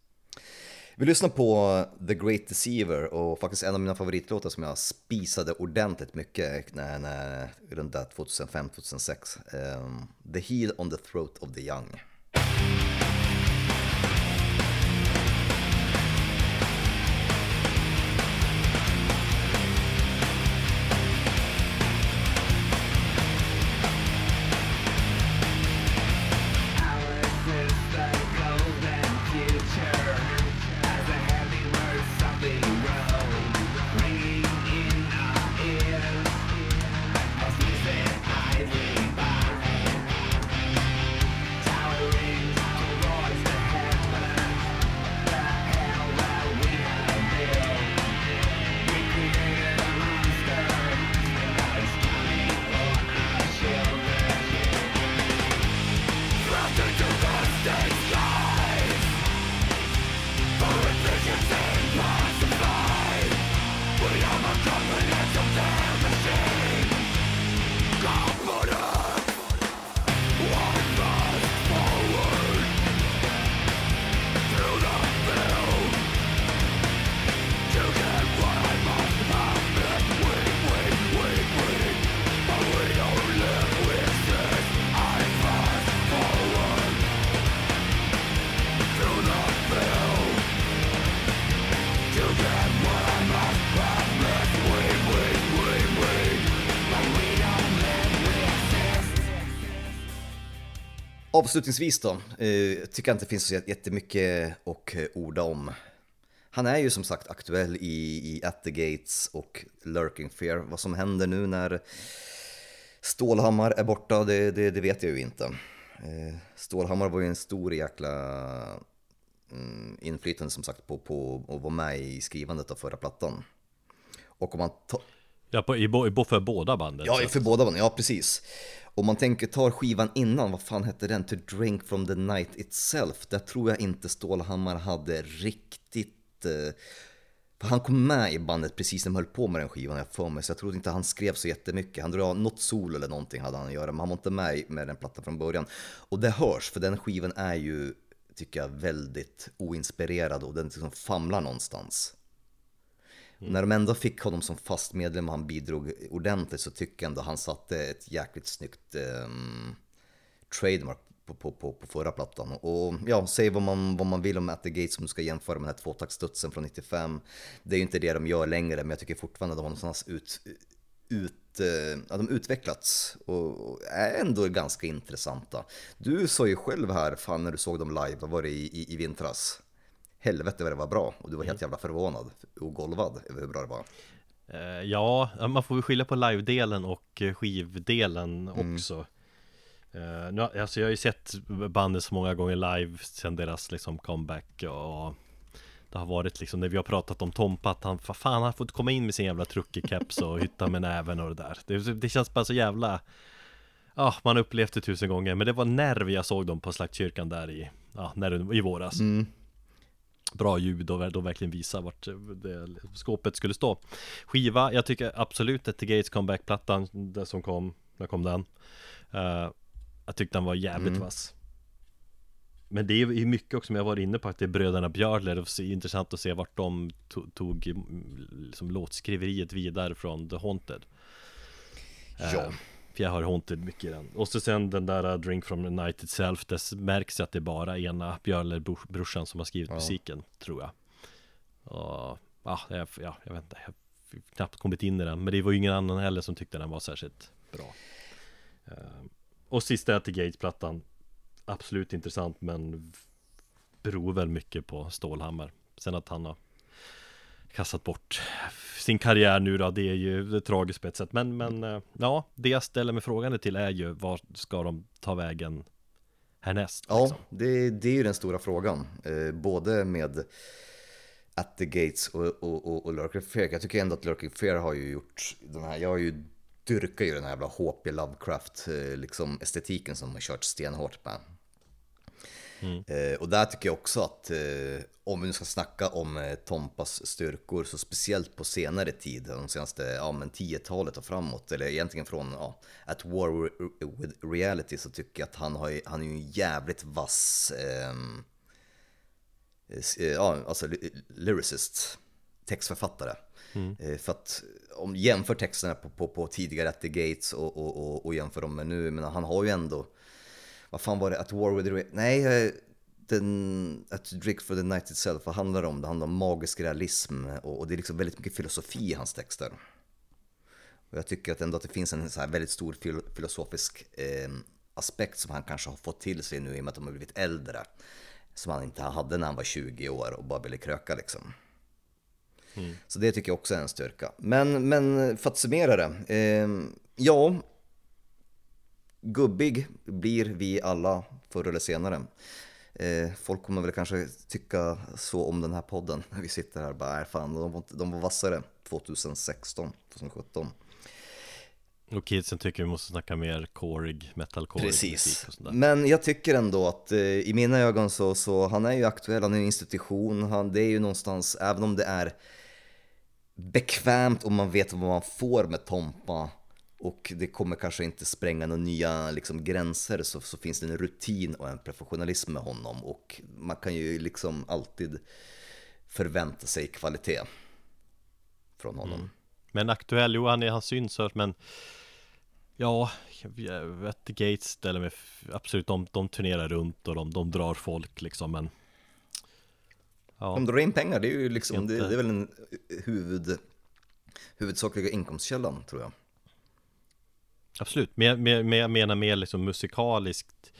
S2: Vi lyssnar på The Great Deceiver och faktiskt en av mina favoritlåtar som jag spisade ordentligt mycket när, när, runt där 2005-2006. Um, the Heel on the Throat of the Young. Avslutningsvis då, eh, tycker jag inte det finns så jättemycket att eh, orda om. Han är ju som sagt aktuell i, i At the Gates och Lurking Fear. Vad som händer nu när Stålhammar är borta, det, det, det vet jag ju inte. Eh, Stålhammar var ju en stor jäkla mm, inflytande som sagt på, på att vara med i skrivandet av förra plattan. Och om man tar...
S1: Ja, på, i, i, för båda banden?
S2: Ja, för båda banden, ja precis. Om man tänker, tar skivan innan, vad fan hette den? To drink from the night itself. Där tror jag inte Stålhammar hade riktigt... Eh, för han kom med i bandet precis när de höll på med den skivan, jag för mig. Så jag tror inte han skrev så jättemycket. Han drog något solo eller någonting hade han att göra, men han var inte med med den plattan från början. Och det hörs, för den skivan är ju, tycker jag, väldigt oinspirerad och den liksom famlar någonstans. Mm. När de ändå fick honom som fast medlem och han bidrog ordentligt så tycker jag ändå han satte ett jäkligt snyggt um, trademark på, på, på, på förra plattan. Och ja, säg vad man, vad man vill om At the Gates som du ska jämföra med den här tvåtaktsstudsen från 95. Det är ju inte det de gör längre, men jag tycker fortfarande att de har någonstans ut, ut, uh, ja, de utvecklats och är ändå ganska intressanta. Du sa ju själv här, fan när du såg dem live, vad var det i, i, i vintras? Helvete vad det var bra och du var helt mm. jävla förvånad och golvad över hur bra det var.
S1: Eh, ja, man får väl skilja på live-delen och eh, skivdelen mm. också. Uh, nu, alltså jag har ju sett bandet så många gånger live sen deras liksom comeback och det har varit liksom när vi har pratat om Tompa att han, fan han har fått komma in med sin jävla truckerkeps och hytta med näven och det där. Det, det känns bara så jävla Ja, man har upplevt det tusen gånger, men det var nerv jag såg dem på Slaktkyrkan där i, ja, när, i våras. Mm bra ljud och då verkligen visa vart det skåpet skulle stå. Skiva, jag tycker absolut att The Gates comeback-plattan, det som kom, när kom den? Uh, jag tyckte den var jävligt mm. vass. Men det är ju mycket också som jag var inne på att det är bröderna Björler och det är intressant att se vart de tog, tog liksom, låtskriveriet vidare från The Haunted.
S2: Ja. Uh,
S1: för jag har Haunted mycket i den. Och så sen den där uh, Drink from the Night Itself. Det märks att det är bara ena Björler brorsan som har skrivit ja. musiken, tror jag. Och, ja, jag, ja, jag vet inte. Jag har knappt kommit in i den. Men det var ju ingen annan heller som tyckte den var särskilt bra. Uh, och sista till Gates-plattan. Absolut intressant men beror väl mycket på Stålhammar. Sen att han har kastat bort sin karriär nu då, det är ju det tragiskt på ett sätt. Men, men eh, ja, det jag ställer mig frågan till är ju vad ska de ta vägen härnäst?
S2: Ja, liksom? det, det är ju den stora frågan. Eh, både med At the Gates och, och, och, och Lurking Fear. Jag tycker ändå att Lurking Fear har ju gjort den här, jag har ju dyrkar ju den här jävla HP Lovecraft eh, liksom estetiken som de har kört stenhårt med. Mm. Eh, och där tycker jag också att eh, om vi nu ska snacka om eh, Tompas styrkor så speciellt på senare tid, de senaste ja, 10-talet och framåt, eller egentligen från ja, At War with Reality så tycker jag att han, har, han är ju en jävligt vass ehm, eh, ja, alltså ly- lyricist, textförfattare. Eh, För att om jämför texterna på, på, på tidigare At the Gates och, och, och, och jämför dem med nu, men han har ju ändå, vad fan var det, At War with the Ra- Nej, eh, den, At Drink for the Night Itself, vad handlar det om? Det handlar om magisk realism och, och det är liksom väldigt mycket filosofi i hans texter. Och jag tycker att ändå att det finns en så här väldigt stor fil- filosofisk eh, aspekt som han kanske har fått till sig nu i och med att de har blivit äldre. Som han inte hade när han var 20 år och bara ville kröka liksom. Så det tycker jag också är en styrka. Men, men för att summera det. Eh, ja, gubbig blir vi alla förr eller senare. Eh, folk kommer väl kanske tycka så om den här podden när vi sitter här och bara, "Nej, fan, de var, de var vassare 2016, 2017.
S1: Och kidsen tycker vi måste snacka mer corig, metalcorig musik
S2: Precis. Men jag tycker ändå att eh, i mina ögon så, så han är ju aktuell, han är en institution, han, det är ju någonstans, även om det är bekvämt och man vet vad man får med Tompa och det kommer kanske inte spränga några nya liksom, gränser så, så finns det en rutin och en professionalism med honom och man kan ju liksom alltid förvänta sig kvalitet från honom.
S1: Men aktuell, jo han, är, han syns här, men Ja, vet Gates ställer mig absolut, de, de turnerar runt och de, de drar folk liksom men Ja,
S2: De drar in pengar, det är ju liksom, det,
S1: Inte.
S2: det är väl en huvud, huvudsakliga inkomstkällan tror jag.
S1: Absolut, men, men, men jag menar mer liksom musikaliskt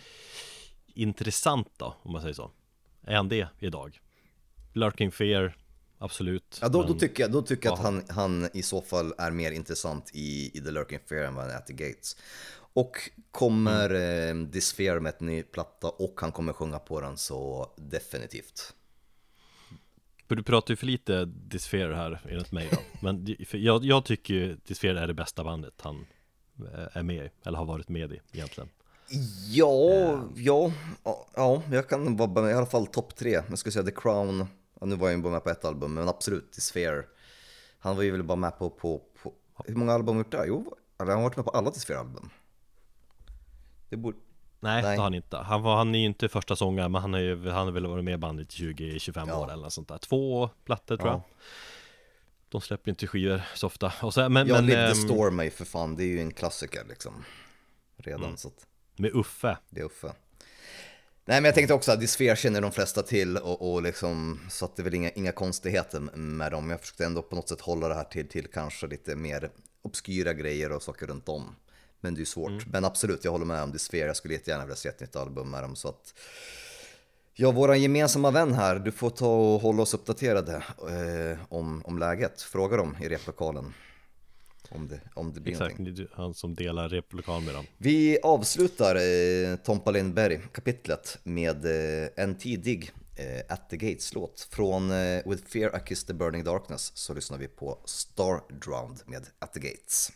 S1: intressant då, om man säger så Är han det idag? Lurking Fear, absolut
S2: Ja, då, då
S1: men-
S2: tycker jag, då tycker jag att
S1: Ja.
S2: han, han i så fall är mer intressant i, i The Lurking Fear än vad han är the Gates. Och kommer
S1: Mm.
S2: eh, Disfear med ett ny platta och han kommer sjunga på den så definitivt.
S1: För du pratar ju för lite Disfear här enligt mig då Men jag, jag tycker ju Disfear är det bästa bandet han är med i, eller har varit med i egentligen
S2: Ja, ja, ja, ja, jag kan vara med i alla fall topp tre. Jag skulle säga The Crown, ja, nu var jag ju bara med på ett album, men absolut Disfear. Han var ju väl bara med på, på, på hur många album har han gjort där? Jo, han har varit med på alla Disfear-album. Det borde,
S1: Nej,
S2: Nej.
S1: det har han inte. Han, var, han är ju inte första sångare, men han har ju han har väl varit med i bandet i 20-25
S2: Ja.
S1: år eller något sånt där. Två plattor tror
S2: Ja.
S1: jag. De släpper inte skivor så ofta. Och så, men
S2: Ja,
S1: men
S2: Live the
S1: ehm,
S2: Storm är ju för fan, det är ju en klassiker liksom. Redan,
S1: Mm.
S2: så att
S1: med Uffe.
S2: det är Uffe. Nej men jag tänkte också att Disfear känner de flesta till och, och liksom, så att det är väl inga, inga konstigheter med dem. Jag försökte ändå på något sätt hålla det här till, till kanske lite mer obskyra grejer och saker runt om. Men det är ju svårt. Men absolut, jag håller med om Disfear. Jag skulle jättegärna vilja se ett nytt album med dem. Så att, ja, våran gemensamma vän här, du får ta och hålla oss uppdaterade eh, om, om läget. Fråga dem i replokalen. Om det, om det blir
S1: Exakt,
S2: någonting.
S1: han som delar replokal med dem.
S2: Vi avslutar eh, Tompa Lindberg kapitlet med eh, en tidig eh, At the Gates-låt. Från eh, With Fear I Kiss the Burning Darkness så lyssnar vi på Star Drowned med At the Gates.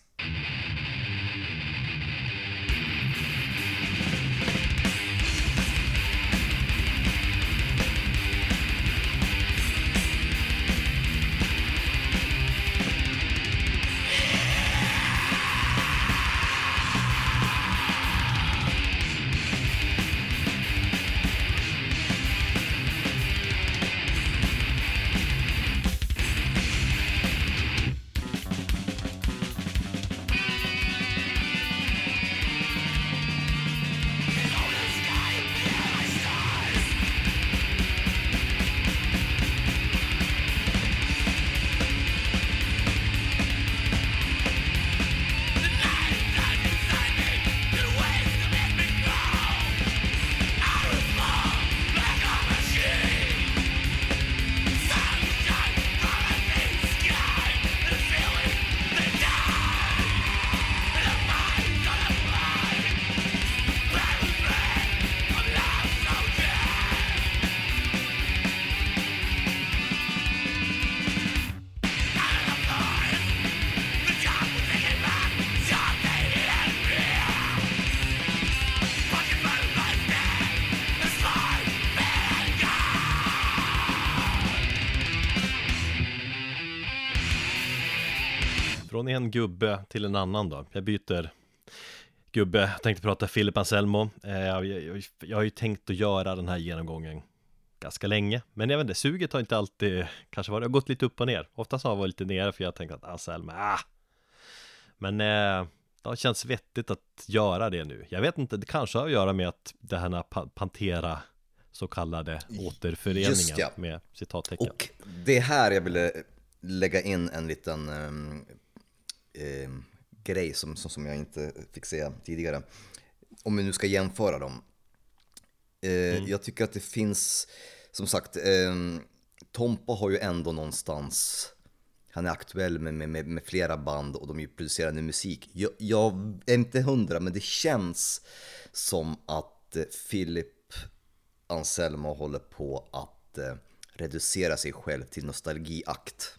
S1: En gubbe till en annan då. Jag byter gubbe. Jag tänkte prata Philip Anselmo. Eh, jag, jag, jag har ju tänkt att göra den här genomgången ganska länge. Men jag vet inte, suget har inte alltid kanske varit, det har gått lite upp och ner. Oftast har jag varit lite nere för jag tänkt att Anselm, ah. Men eh, det har känts vettigt att göra det nu. Jag vet inte, det kanske har att göra med att det här Pantera så kallade återföreningen ja. med citattecken.
S2: Och det är här jag ville lägga in en liten eh, grej som, som jag inte fick säga tidigare. Om vi nu ska jämföra dem. Eh, mm. Jag tycker att det finns, som sagt, eh, Tompa har ju ändå någonstans han är aktuell med, med, med, flera band och de producerar nu musik. Jag, jag, är inte hundra, men det känns som att eh, Philip Anselmo håller på att eh, reducera sig själv till nostalgiakt.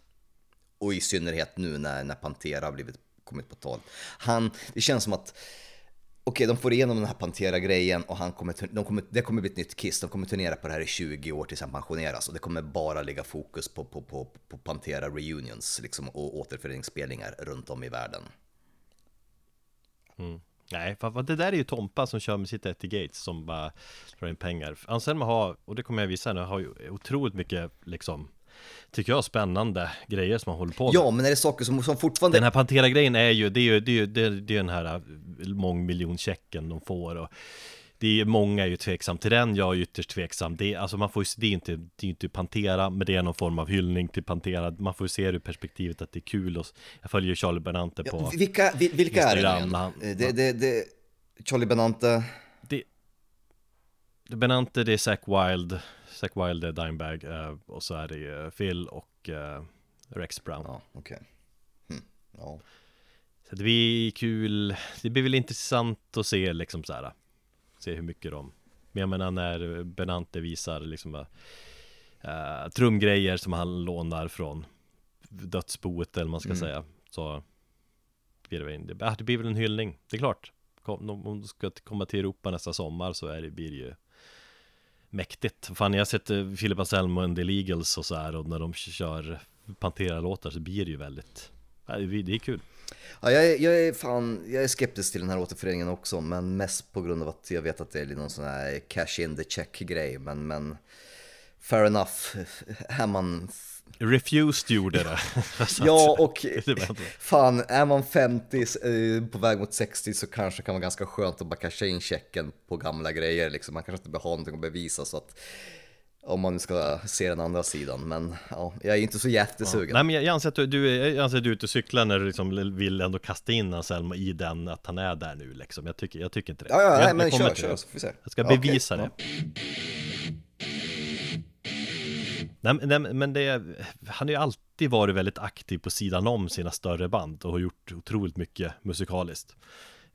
S2: Och i synnerhet nu när, när Pantera har blivit, kommit på tal. Han, det känns som att okej, de får igenom den här Pantera-grejen och han kommer, de kommer, det kommer bli ett nytt Kiss. De kommer turnera på det här i 20 år tills han pensioneras och det kommer bara ligga fokus på, på, på, på Pantera reunions liksom, och återföreningsspelningar runt om i världen.
S1: Mm. Nej, för det där är ju Tompa som kör med sitt Etty Gates som bara drar in pengar. Anselmo har, och det kommer jag visa nu, har ju otroligt mycket liksom tycker jag, spännande grejer som han håller på med.
S2: Ja, men är det saker som, som fortfarande...
S1: Den här Pantera-grejen är ju, det är ju, det är ju, det är, det är den här äh, mångmiljonchecken de får och det är, många är ju tveksam till den, jag är ytterst tveksam. Det, alltså man får ju, det är inte, det är inte Pantera, men det är någon form av hyllning till Pantera. Man får ju se det ur perspektivet att det är kul och jag följer Charlie Benante på
S2: ja, Vilka, vilka är det, det, det, det Charlie Benante?
S1: Det, Benante, det är Zack Wild Zack Wilde Dimebag uh, och så är det Phil och uh, Rex Brown.
S2: Ja, okej. Okay. Hm. Ja.
S1: Så det blir kul, det blir väl intressant att se liksom så här, se hur mycket de, men jag menar när Benante visar liksom uh, trumgrejer som han lånar från dödsboet eller man ska mm. säga, så blir det, väl, det blir väl en hyllning, det är klart. Om de ska komma till Europa nästa sommar så är det, blir det ju mäktigt. Fan, jag har sett eh, Philip Anselmo och en del Eagles och så här och när de kör Pantera-låtar så blir det ju väldigt, det är kul.
S2: Ja, jag, är, jag är fan, jag är skeptisk till den här återföreningen också, men mest på grund av att jag vet att det är någon sån här cash in the check grej, men, men fair enough, är man
S1: Refused gjorde det.
S2: ja, och fan, är man 50 eh, på väg mot 60 så kanske det kan vara ganska skönt att bara casha in checken på gamla grejer. Liksom. Man kanske inte behöver ha någonting att bevisa så att om man nu ska se den andra sidan, men ja, jag är inte så jättesugen. Ja.
S1: Nej, men jag anser att du, jag anser att du är ute och cyklar när du liksom vill ändå kasta in Anselmo i den, att han är där nu liksom. Jag tycker, jag tycker inte det.
S2: Ja, ja,
S1: jag,
S2: nej, men kör, kör, så får vi se.
S1: Jag ska bevisa okay. det. Nej, nej, men det, han har ju alltid varit väldigt aktiv på sidan om sina större band och har gjort otroligt mycket musikaliskt.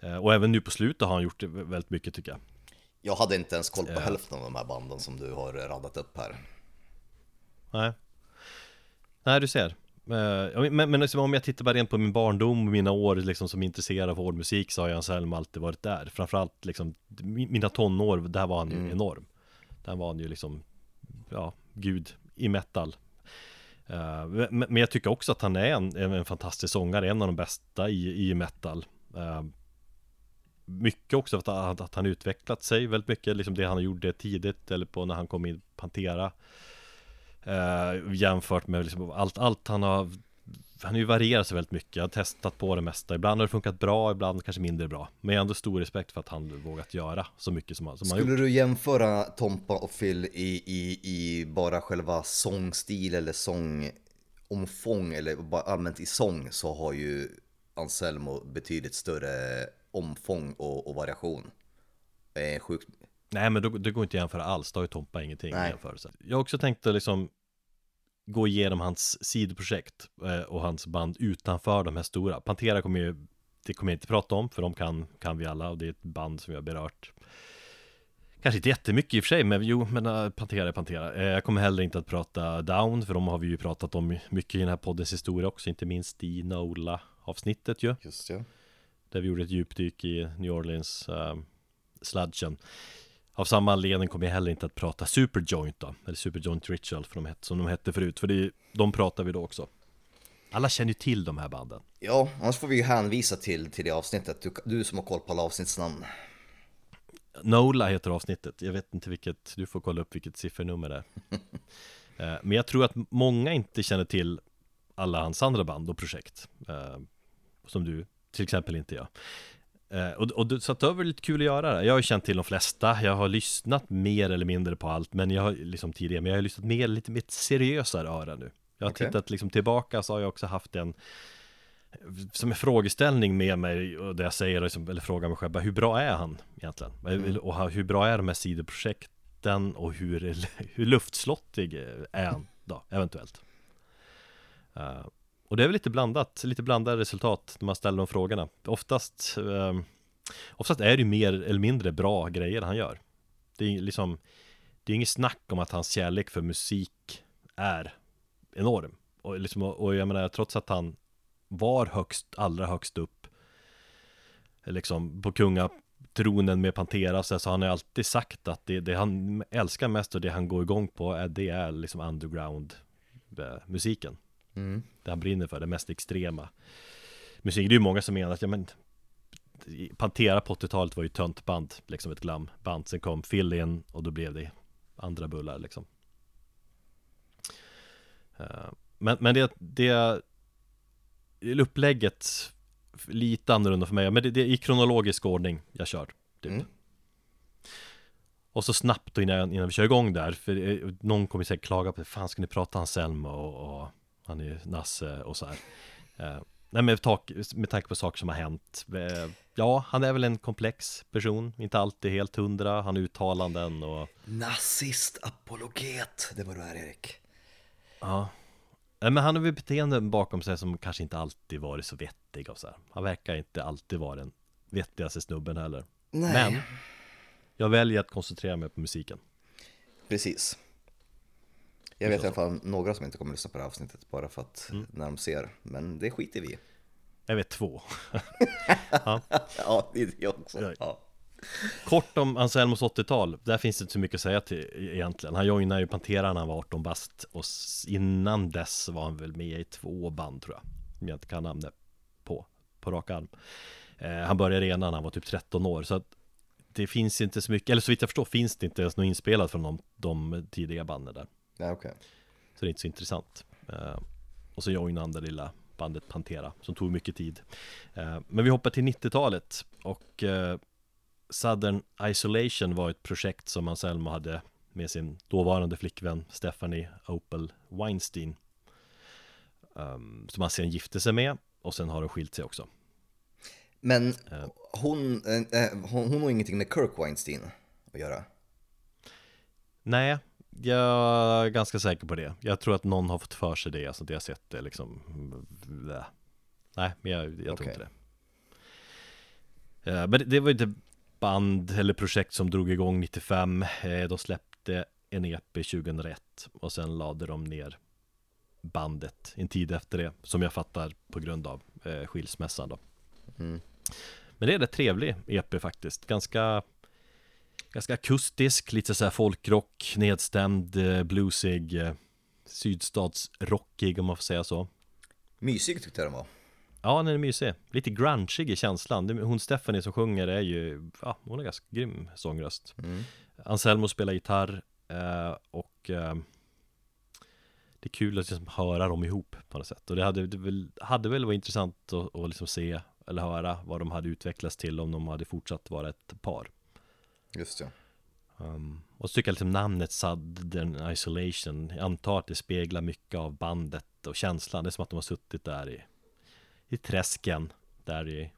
S1: Eh, och även nu på slutet har han gjort väldigt mycket tycker jag.
S2: Jag hade inte ens koll på uh, hälften av de här banden som du har radat upp här.
S1: Nej. Nej, du ser. Eh, men, men liksom, om jag tittar bara rent på min barndom och mina år liksom, som intresserad av hård musik så har Jan Selm alltid varit där. Framförallt liksom, mina tonår, där var han ju mm. enorm. Där var han ju liksom, ja, gud i metal. Uh, men jag tycker också att han är en, en fantastisk sångare, en av de bästa i, i metal. Uh, mycket också att, att, att han utvecklat sig väldigt mycket, liksom det han gjorde tidigt eller på när han kom in Pantera. Uh, jämfört med liksom allt, allt han har han har ju varierat sig väldigt mycket, jag har testat på det mesta. Ibland har det funkat bra, ibland kanske mindre bra. Men jag har ändå stor respekt för att han vågat göra så mycket som, som
S2: han Skulle du jämföra Tompa och Phil i, i, i bara själva sångstil eller sångomfång eller bara allmänt i sång så har ju Anselmo betydligt större omfång och, och variation. Eh, sjukt.
S1: Nej men det går inte att jämföra alls, då har ju Tompa ingenting Nej. i jämförelse. Jag har också tänkt att liksom gå igenom hans sidoprojekt eh, och hans band utanför de här stora. Pantera kommer ju, det kommer jag inte prata om för de kan, kan vi alla och det är ett band som vi har berört. Kanske inte jättemycket i och för sig, men jo, men uh, Pantera är Pantera. Uh, jag kommer heller inte att prata Down, för de har vi ju pratat om mycket i den här poddens historia också, inte minst i Nola avsnittet ju.
S2: Just ja.
S1: Där vi gjorde ett djupdyk i New Orleans uh, sludgen. Av samma anledning kommer jag heller inte att prata Superjoint då, eller Superjoint Ritual för de hette, som de hette förut, för det, de pratar vi då också. Alla känner ju till de här banden.
S2: Ja, annars får vi ju hänvisa till, till det avsnittet, du, du som har koll på alla avsnittsnamn.
S1: Nola heter avsnittet, jag vet inte vilket, du får kolla upp vilket siffernummer det är eh, Men jag tror att många inte känner till alla hans andra band och projekt eh, Som du till exempel inte Eh, och, och så att det var lite kul att göra det. Jag har ju känt till de flesta, jag har lyssnat mer eller mindre på allt, men jag har liksom tidigare, men jag har lyssnat mer, lite mer seriösare öra nu. Jag har
S2: Okej.
S1: tittat liksom tillbaka så har jag också haft en som en frågeställning med mig och där jag säger liksom, eller frågar mig själv, bara, hur bra är han egentligen?
S2: Mm.
S1: Och hur bra är de här sidoprojekten och hur, hur luftslottig är han då, eventuellt? Eh, och det är väl lite blandat, lite blandade resultat när man ställer de frågorna. Oftast, eh, oftast är det ju mer eller mindre bra grejer han gör. Det är liksom, det är inget snack om att hans kärlek för musik är enorm. Och, liksom, och jag menar, trots att han var högst, allra högst upp, liksom på kungatronen med Pantera, så så han har ju alltid sagt att det, det han älskar mest och det han går igång på, är, det är liksom underground eh, musiken
S2: Mm.
S1: det han brinner för, det mest extrema musik. Det är ju många som menar att, ja men Pantera på 80-talet var ju töntband, liksom ett glamband. Sen kom Phil in och då blev det andra bullar liksom. Eh, Men, men det, det upplägget lite annorlunda för mig, men det, det är i kronologisk ordning jag kör. Typ.
S2: Mm.
S1: Och så snabbt innan, innan vi kör igång där, för eh, någon kommer säkert klaga på det, fan ska ni prata Anselmo och, och han är ju Nasse och så här. Eh, nej men tak, med tanke på saker som har hänt. Eh, ja, han är väl en komplex person, inte alltid helt hundra, han har uttalanden och
S2: Nazist-apologet, det var du är Erik.
S1: ja. Nej men han har väl beteenden bakom sig som kanske inte alltid varit så vettiga och så här. Han verkar inte alltid vara den vettigaste snubben heller.
S2: Nej.
S1: Men jag väljer att koncentrera mig på musiken.
S2: Precis. Jag vet i alla fall några som inte kommer lyssna på det här avsnittet bara för att
S1: Mm.
S2: när de ser, men det skiter vi i.
S1: Jag vet två.
S2: Ja, det är jag också.
S1: Ja. Kort om Anselmos 80-tal, där finns det inte så mycket att säga till egentligen Han joinade ju Pantera när han var 18 bast Och innan dess var han väl med i två band tror jag Om jag inte kan namnet på, på rak arm eh, Han började redan när han var typ 13 år Så att det finns inte så mycket, eller så vitt jag förstår finns det inte ens något inspelat från de, de tidiga banden där
S2: Ja, okej.
S1: Så det är inte så intressant. Eh, Och så joinade han det lilla bandet Pantera Som tog mycket tid. Eh, Men vi hoppar till 90-talet Och eh, Southern Isolation var ett projekt som Anselmo hade Med sin dåvarande flickvän Stephanie Opel Weinstein um, Som han sen gifte sig med Och sen har de skilt sig också.
S2: Men hon, hon, hon har ingenting med Kirk Weinstein att göra.
S1: Nej, jag är ganska säker på det Jag tror att någon har fått för sig det, alltså det jag har sett det liksom. Nej, men jag, jag tror
S2: Okej.
S1: inte det Eh, Men det, det var ju ett band eller projekt som drog igång 95 Eh, De släppte en EP 2001 och sen lade de ner bandet en tid efter det Som jag fattar på grund av eh, skilsmässan då
S2: Mm.
S1: Men det är rätt trevlig EP faktiskt Ganska Ganska akustisk, lite så här folkrock, nedstämd, eh, bluesig eh, Sydstatsrockig om man får säga så
S2: Mysig tyckte jag den var.
S1: Ja, den är mysig. Lite grungeig i känslan. Hon Stephanie som sjunger är ju, ja, hon har ganska grym sångröst.
S2: Mm.
S1: Anselmo spelar gitarr eh, och det är kul att liksom höra dem ihop på något sätt. Och det hade, det väl, hade väl varit intressant att, att liksom se eller höra vad de hade utvecklats till om de hade fortsatt vara ett par.
S2: Just ja.
S1: Um, och så tycker jag liksom namnet Southern Isolation Jag antar att det speglar mycket av bandet och känslan Det är som att de har suttit där i I träsken Där i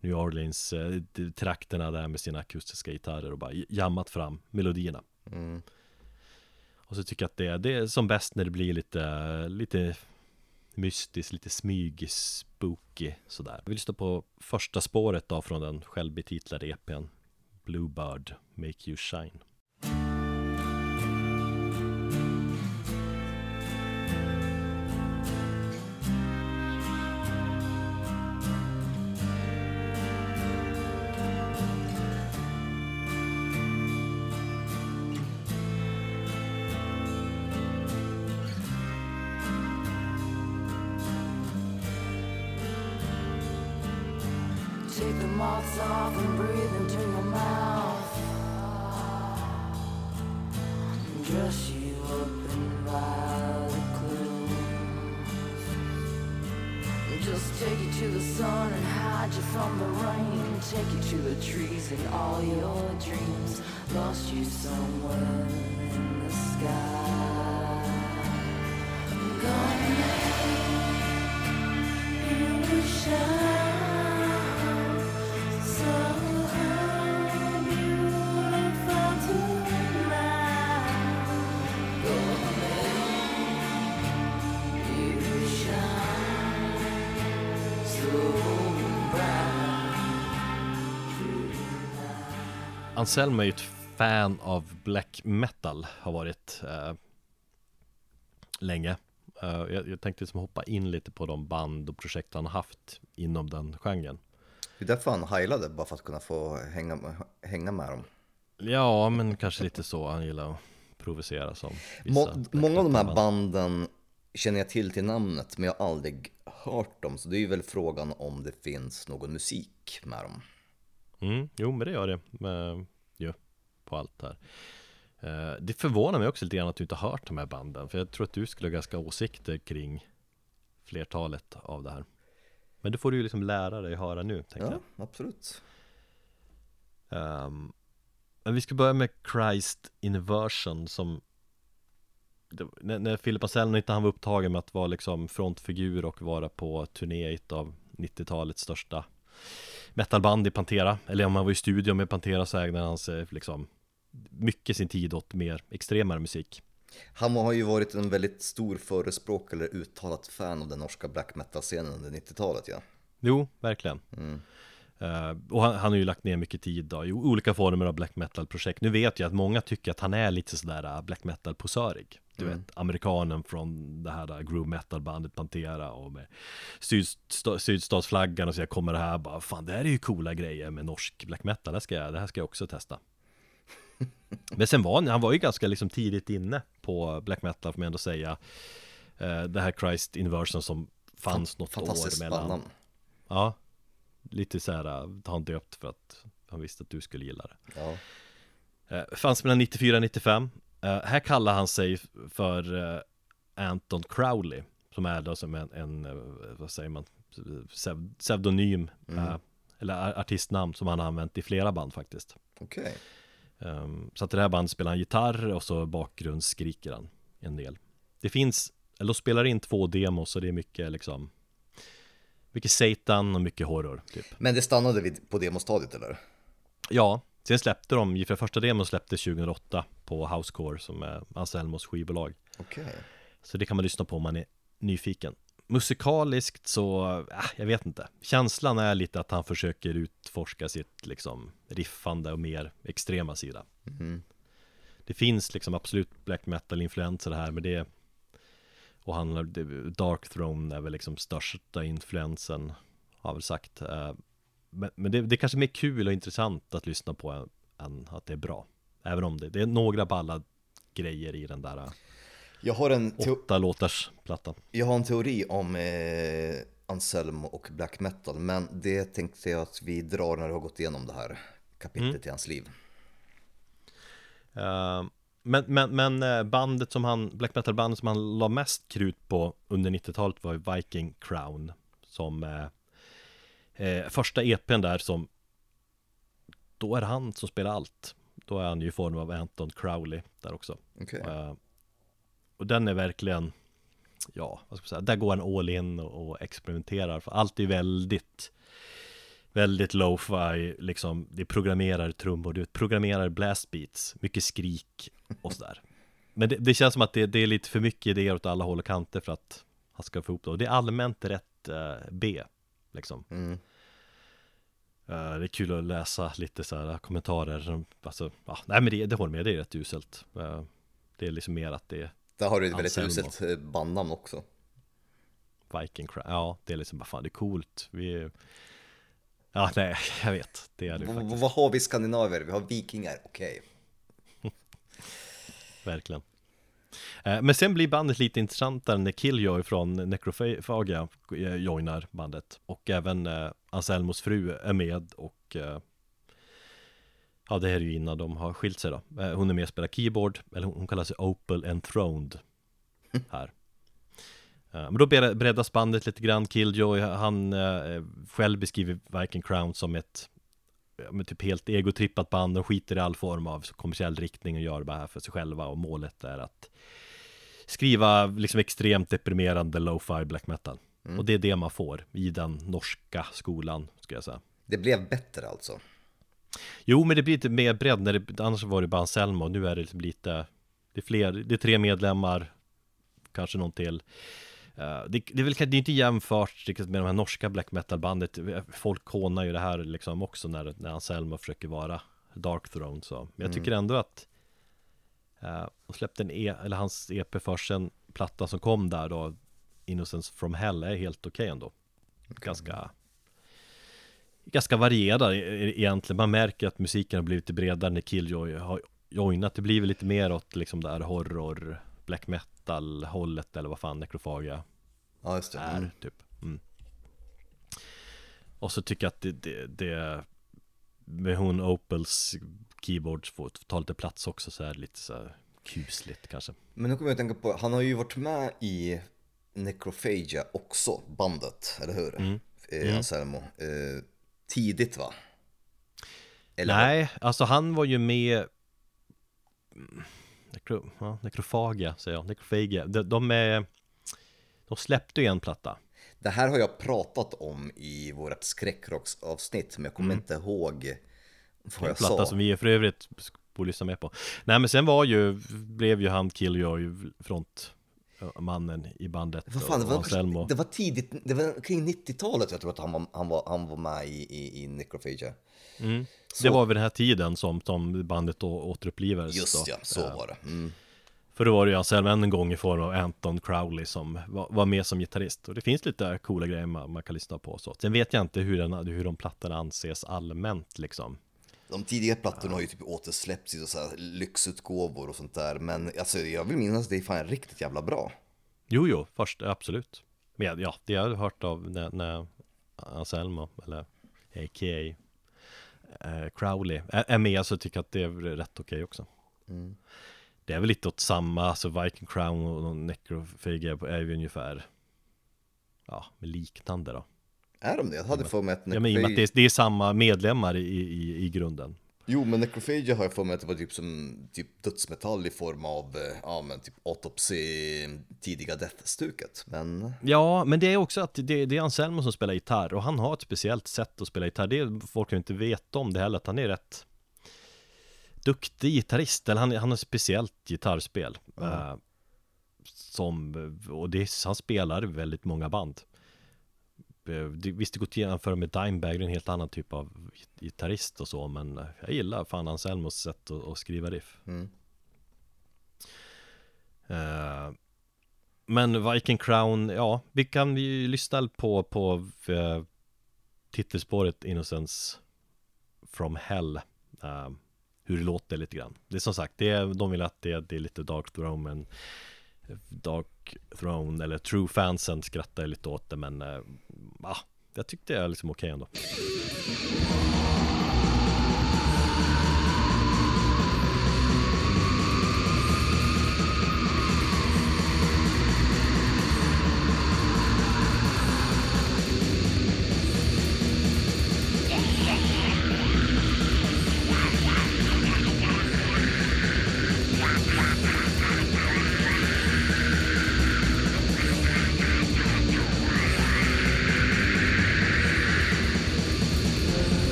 S1: New Orleans eh, Trakterna där med sina akustiska gitarrer och bara jammat fram melodierna
S2: Mm.
S1: Och så tycker jag att det är, det är som bäst när det blir lite Lite Mystiskt, lite smyg, spooky sådär Vi lyssnar på första spåret då från den självbetitlade EPn Bluebird, Make You Shine Anselm är ju ett fan av black metal, har varit eh, länge. Eh, jag, jag tänkte liksom hoppa in lite på de band och projekt han haft inom den genren.
S2: Det är därför han heilade, bara för att kunna få hänga, hänga med dem.
S1: Ja, men kanske lite så. Han gillar att provocera som
S2: Må, många av de här banden känner jag till till namnet, men jag har aldrig hört dem. Så det är ju väl frågan om det finns någon musik med dem.
S1: Mm, jo, men det gör det. Med, ju, på allt här. Eh, det förvånar mig också lite grann att du inte har hört de här banden. För jag tror att du skulle ha ganska åsikter kring flertalet av det här. Men det får du ju liksom lära dig höra nu, tänker jag.
S2: Ja, absolut.
S1: Ehm, men vi ska börja med Christ Inversion som det, när, när Philip Anselmo inte han var upptagen med att vara liksom frontfigur och vara på turné i ett av 90-talets största metalband i Pantera Eller om han var i studio med Pantera så ägde han sig liksom mycket sin tid åt mer extremare musik
S2: Han har ju varit en väldigt stor förespråkare, eller uttalat fan av den norska black metal-scenen under 90-talet ja.
S1: Jo, verkligen
S2: Mm.
S1: Eh, och han, han har ju lagt ner mycket tid då, i olika former av black metal-projekt. Nu vet jag att många tycker att han är lite sådär uh, black metal-posörig. Du
S2: Mm.
S1: vet, amerikanen från det här groove metal-bandet Pantera och med sydsta, sydstatsflaggan och så jag kommer det här bara, fan det här är ju coola grejer med norsk black metal, det här ska jag, det här ska jag också testa. Men sen var han, han var ju ganska liksom tidigt inne på black metal får man ändå säga. Eh, det här Christ Inversion som fanns något
S2: Fantastiskt
S1: år mellan
S2: bandnamn.
S1: Ja Lite så här, har han döpt för att han visste att du skulle gilla det
S2: Ja.
S1: eh, Fanns mellan 94 och 95 eh, Här kallar han sig för eh, Anton Crowley Som är då som en, en eh, vad säger man Pseud- Pseudonym eh, Eller ar- artistnamn som han har använt i flera band faktiskt.
S2: Okej.
S1: Ehm, Så att i det här bandet spelar han gitarr och så bakgrundsskriker han en del. Det finns, eller de spelar in två demos så det är mycket liksom Mycket Satan och mycket horror typ.
S2: Men det stannade vid på demostadiet eller?
S1: Ja, sen släppte de, för första demon släpptes 2008 på Housecore som är Anselmos skivbolag.
S2: Okej.
S1: Så det kan man lyssna på om man är nyfiken. Musikaliskt så, äh, jag vet inte. Känslan är lite att han försöker utforska sitt liksom riffande och mer extrema sida.
S2: Mhm.
S1: Det finns liksom absolut black metal-influenser här men det Och han Dark Throne är väl liksom största influensen Har väl sagt. Eh, Men, men det, det är kanske mer kul och intressant att lyssna på än, än att det är bra Även om det, det är några balla grejer i den där eh,
S2: Jag har en,
S1: åtta låtars plattan
S2: jag har en teori om eh, Anselmo och black metal, men det tänkte jag att vi drar när du har gått igenom det här kapitlet
S1: Mm.
S2: i hans liv.
S1: Eh, men, men, men eh, bandet som han, black metal bandet som han la mest krut på under 90-talet var Viking Crown Som eh, första EPn där som Då är det han som spelar allt. Då är han ju i form av Anton Crowley där också.
S2: Okej.
S1: Eh, Och den är verkligen Ja, vad ska man säga, där går han all in och, och experimenterar. För allt är väldigt Väldigt lo-fi, liksom Det programmerar trummor, du programmerar blast beats Mycket skrik och sådär. Men det, det känns som att det, det är lite för mycket idéer åt alla håll och kanter för att Han ska få ihop det. Och det är allmänt rätt eh, B Liksom
S2: Mm.
S1: Eh, Det är kul att läsa lite så här kommentarer alltså, ja, nej men det, det håller med, det är rätt uselt Eh, Det är liksom mer att det är
S2: Där har du ett väldigt uselt eh, bandnamn också.
S1: Viking Crown, ja det är liksom bara fan det är coolt Vi Ja nej, jag vet, det är det
S2: V-
S1: faktiskt,
S2: vad har vi skandinaver? Vi har vikingar, okej.
S1: verkligen Eh, Men sen blir bandet lite intressantare när Killjoy från Necrophagia eh, joinar bandet. Och även eh, Anselmos fru är med och eh, Ja det här är ju innan de har skilt sig då. Eh, Hon är med och spelar keyboard Eller hon kallar sig Opal Enthroned Här. Eh, Men då bre- breddas bandet lite grann. Killjoy, han eh, själv beskriver Viking Crown som ett men typ helt egotrippat band. De skiter i all form av kommersiell riktning och gör det bara här för sig själva och målet är att Skriva liksom extremt deprimerande lo-fi black metal. Och det är det man får i den norska skolan, ska jag säga.
S2: Det blev bättre alltså.
S1: Jo, men det blir lite mer bredd. När det, annars var det bara Anselmo. Och nu är det liksom lite Det är fler, det är tre medlemmar Kanske någon till. Eh, det, det är väl det är inte jämfört med de här norska black metal bandet Folk hånar ju det här liksom också när, när Anselmo försöker vara Dark Throne så. Men jag tycker ändå att uh, De släppte en e, eller hans EP först en platta som kom där då Innocence from Hell är helt okej ändå Ganska ganska varierad e- e- egentligen. Man märker att musiken har blivit lite bredare när Killjoy har joinat. Det blir väl lite mer åt liksom där horror, black metal hållet eller vad fan nekrofagia
S2: Ja, just det.
S1: är typ. Mm. Och så tycker jag att det, det, det med hon Opels keyboards får ta lite plats också så är det lite så här kusligt kanske.
S2: Men nu kommer jag att tänka på, han har ju varit med i Necrophagia också, bandet, eller hur?
S1: Mm.
S2: Eh, Anselmo. Eh, tidigt va? Eller
S1: Nej, alltså han var ju med Mm, Nekro, ja, Nekrofagia säger jag, Nekrofagia de, de är De släppte ju en platta
S2: Det här har jag pratat om i vårt skräckrocksavsnitt, men jag kommer inte ihåg vad jag
S1: platta
S2: sa.
S1: som vi för övrigt borde lyssna med på Nej men sen var ju, blev ju han Killjoy front mannen i bandet
S2: Vad fan, det var, det var tidigt, det var kring 90-talet jag tror att han var, han var, han var med i, i, i Necrophagia.
S1: Mm. Det var vid den här tiden som, som bandet då återupplivades
S2: Just
S1: då.
S2: ja, så var det. Mm.
S1: För då var det ju Anselmo än en gång i form av Anton Crowley som var, var med som gitarrist Och det finns lite coola grejer man, man kan lyssna på så Sen vet jag inte hur, den, hur de plattorna anses allmänt liksom
S2: De tidiga plattorna har ju typ återsläppts i så här lyxutgåvor och sånt där, men alltså, jag vill minnas att det är fan riktigt jävla bra.
S1: Jo, jo, först, absolut Men ja, det har jag hört av när, när Anselmo, eller a.k.a. Eh, Crowley är, med så tycker jag att det är rätt okej också Det är väl lite åt samma, alltså Viking Crown och Necrophagia är ju ungefär Ja, liknande då
S2: Är de det? Jag hade för mig att
S1: Ja men i och med att det är, samma medlemmar i, i, i grunden
S2: Jo, men Necrophagia har jag för mig att det var typ som typ dödsmetall i form av, eh, ja men typ autopsy, tidiga death-stuket. Men
S1: Ja, men det är också att det, det är Anselmo som spelar gitarr och han har ett speciellt sätt att spela gitarr Det är folk inte vet om det heller, att han är rätt duktig gitarrist, eller han, han har ett speciellt gitarrspel eh, Som, och det, han spelar väldigt många band Visst det går att jämföra med Dimebag, det är en helt annan typ av git- gitarrist och så Men eh, jag gillar fan Anselmos sätt att, att skriva riff.
S2: Mm.
S1: Eh, Men Viking Crown, ja, vi kan ju lyssna på, på eh, titelspåret Innocence from Hell. Eh, Hur det låter lite grann. Det är som sagt, det är, de vill att det, det är lite Dark Throne men Dark Throne eller True fansen skrattar lite åt det men eh, ah, Jag tyckte jag är liksom okej ändå.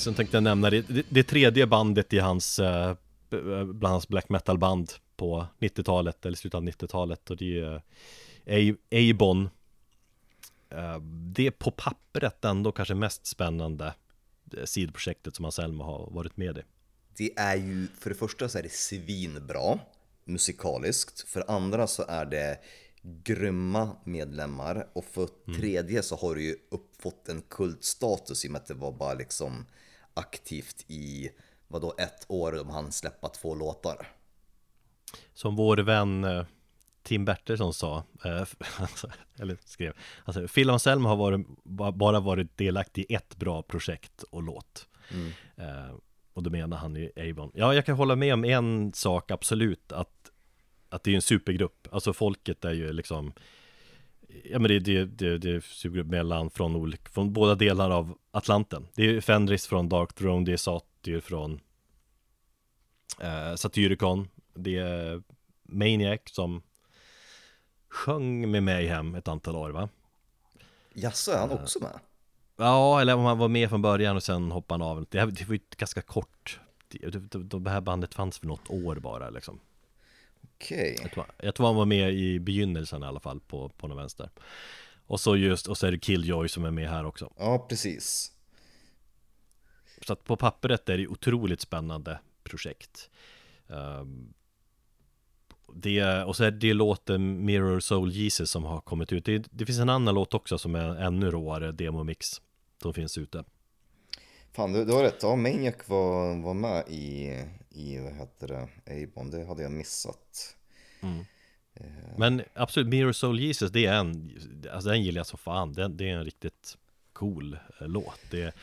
S1: Sen tänkte jag nämna det, det, det tredje bandet i hans, eh, bland hans black metal band på 90-talet eller slutet av 90-talet och det är ju eh, Abon eh, det på pappret ändå kanske mest spännande eh, sidoprojektet som Anselmo har varit med i.
S2: Det är ju, för det första så är det svinbra musikaliskt. För andra så är det grymma medlemmar. Och för tredje så har det ju uppfått en kultstatus i och med att det var bara liksom aktivt i, vadå, ett år de hann släppa två låtar.
S1: Som vår vän eh, Tim Bertilsson sa, eh, alltså, eller skrev, alltså Phil Anselmo har varit, ba- bara varit delaktig i ett bra projekt och låt. Eh, och då menar han ju Avon. Ja, jag kan hålla med om en sak absolut, att, att det är en supergrupp. Alltså folket är ju liksom, ja men det, det, det, det är supergrupp mellan, från, olika, från båda delar av Atlanten. Det är Fenris från Dark Throne, det är Satyr från eh, Satyricon, det är Maniac som sjöng med mig hem ett antal år va?
S2: Jaså, är han också med?
S1: Ja, eller om han var med från början och sen hoppade han av. Det, här- det var ju ganska kort. Det, det, det, det här bandet fanns för något år bara liksom.
S2: Okej.
S1: Jag tror, jag tror han var med i begynnelsen i alla fall på, på den vänster. Och så just, och så är det Killjoy som är med här också.
S2: Ja, precis.
S1: Så att på pappret är det otroligt spännande projekt. Ehm, det, och så är det låten Mirror Soul Jesus som har kommit ut. Det, det finns en annan låt också som är en ännu råare demomix. Som finns ute.
S2: Fan, du, du har rätt. Ja, Maniac var, var med i, i, vad heter det, Avon. Det hade jag missat.
S1: Men absolut, Mirror Soul Jesus, det är en, alltså den gillar jag som fan. Den, det är en riktigt cool eh, låt. Det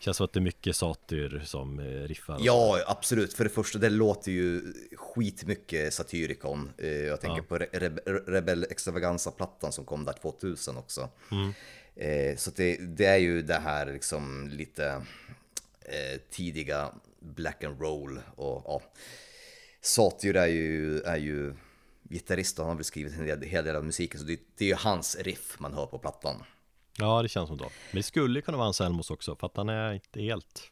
S1: känns som att det är mycket satyr som eh, riffar. så.
S2: Ja, absolut. För det första, det låter ju skitmycket Satyricon. Eh, Jag tänker på Re- Re- Rebel Extravaganza-plattan som kom där 2000 också. Eh, Så det, det är ju det här liksom lite eh, tidiga black and roll och ja. Satyr är ju, är ju gitarrist och han har väl skrivit en hel- hel del av musiken så det, det är ju hans riff man hör på plattan.
S1: Ja, det känns som då. Men det skulle kunna vara Anselmos också, för att han är inte helt...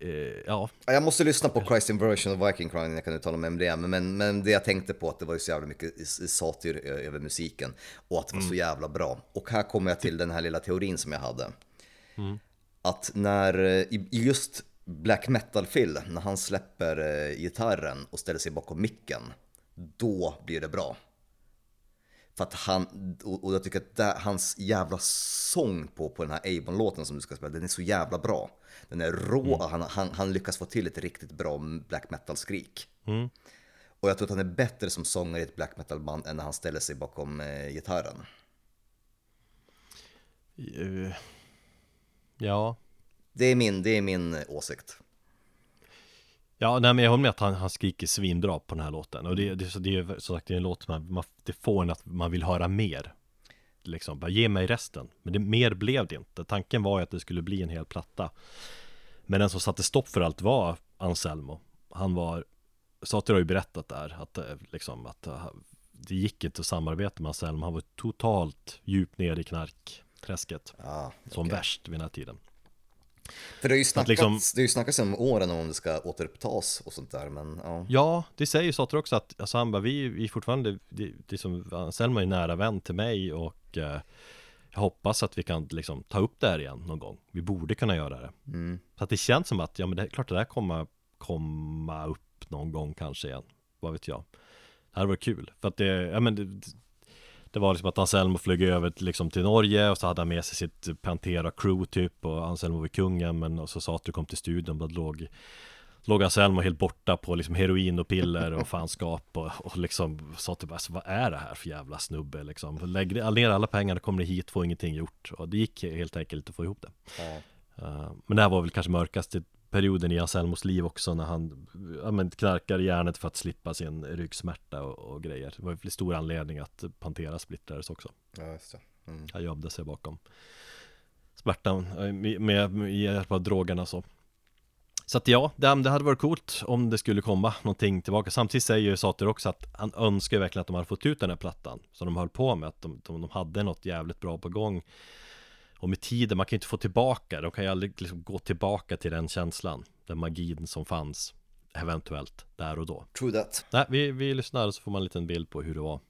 S1: Eh, ja,
S2: Ja, Jag måste lyssna på Christ Inversion och Viking Crown, jag kan uttala mig om det. Men, men det jag tänkte på att det var ju så jävla mycket satir över musiken och att det var så jävla bra. Och här kommer jag till den här lilla teorin som jag hade. Att när, eh, i just black metal-Phil, när han släpper eh, gitarren och ställer sig bakom micken, då blir det bra. För att han, och jag tycker att där, hans jävla sång på, på den här Avon-låten som du ska spela, den är så jävla bra. Den är rå, han, han, han lyckas få till ett riktigt bra black metal-skrik. Och jag tror att han är bättre som sångare i ett black metal-band än när han ställer sig bakom eh, gitarren.
S1: eh, ja,
S2: Det är min, det är min åsikt.
S1: Ja, nej men jag håller med att han, han skriker svinbra på den här låten. Och det, det, så det är som sagt det är en låt som man, man, det får en att man vill höra mer. Liksom, bara ge mig resten. Men det, mer blev det inte. Tanken var ju att det skulle bli en hel platta. Men den som satte stopp för allt var Anselmo. Han var Satir har ju berättat där att eh, liksom att eh, Det gick inte att samarbeta med Anselmo. Han var totalt djupt ner i knarkträsket
S2: Ja,
S1: Som värst vid den här tiden
S2: För det har ju snackats,
S1: liksom-
S2: det har ju snackats om åren om det ska återupptas och sånt där, men ja.
S1: Ja, det säger ju Sater också att alltså han bara, vi, vi är fortfarande, det, det som, Selma är nära vän till mig och eh, jag hoppas att vi kan liksom ta upp det här igen någon gång. Vi borde kunna göra det. Så att det känns som att, ja men det är klart det där kommer komma upp någon gång kanske igen. Vad vet jag. Det hade varit kul. För att det, ja men det, det var liksom att Anselmo flög över till, liksom, till Norge och så hade han med sig sitt Pantera crew typ och Anselmo var kungen men och så Sater kom till studion och låg Låg Anselmo helt borta på liksom heroin och piller och fanskap och, och liksom sa typ alltså, vad är det här för jävla snubbe? liksom. Lägg ner alla pengar, då kommer ni hit, får ingenting gjort. Och det gick helt enkelt att få ihop det.
S2: Ja.
S1: Eh, Men det här var väl kanske mörkaste perioden i Anselmos liv också när han ja, men, knarkade järnet för att slippa sin ryggsmärta och, och grejer. Det var väl stor anledning att Pantera splittrades också.
S2: Ja, just det. Mm.
S1: Han gömde sig bakom smärtan eh, med, med, med hjälp av drogerna så. Så att ja, det, det hade varit coolt om det skulle komma någonting tillbaka. Samtidigt säger ju Sater också att han önskar verkligen att de hade fått ut den här plattan Som de höll på med, att de, de, de hade något jävligt bra på gång Och med tiden, man kan ju inte få tillbaka De kan ju aldrig liksom gå tillbaka till den känslan Den magin som fanns Eventuellt, där och då
S2: True that.
S1: Nej, vi, vi lyssnar så får man en liten bild på hur det var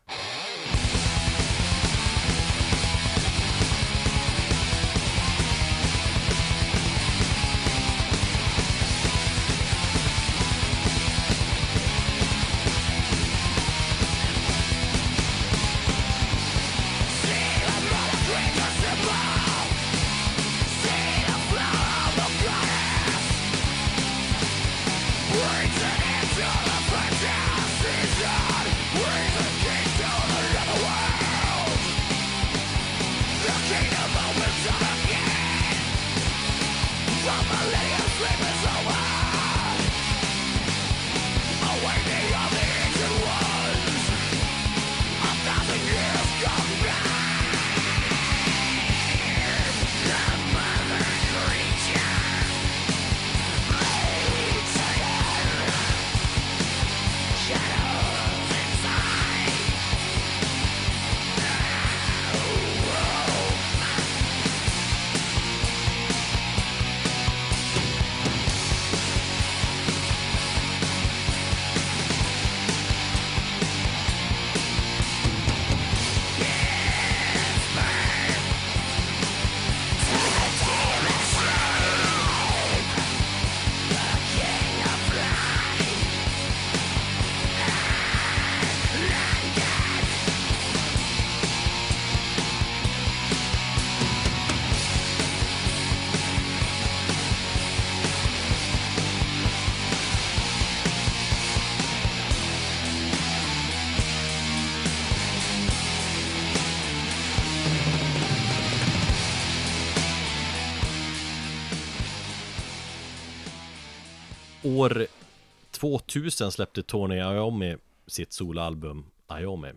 S1: 2000 släppte Tony Iommi sitt soloalbum Iommi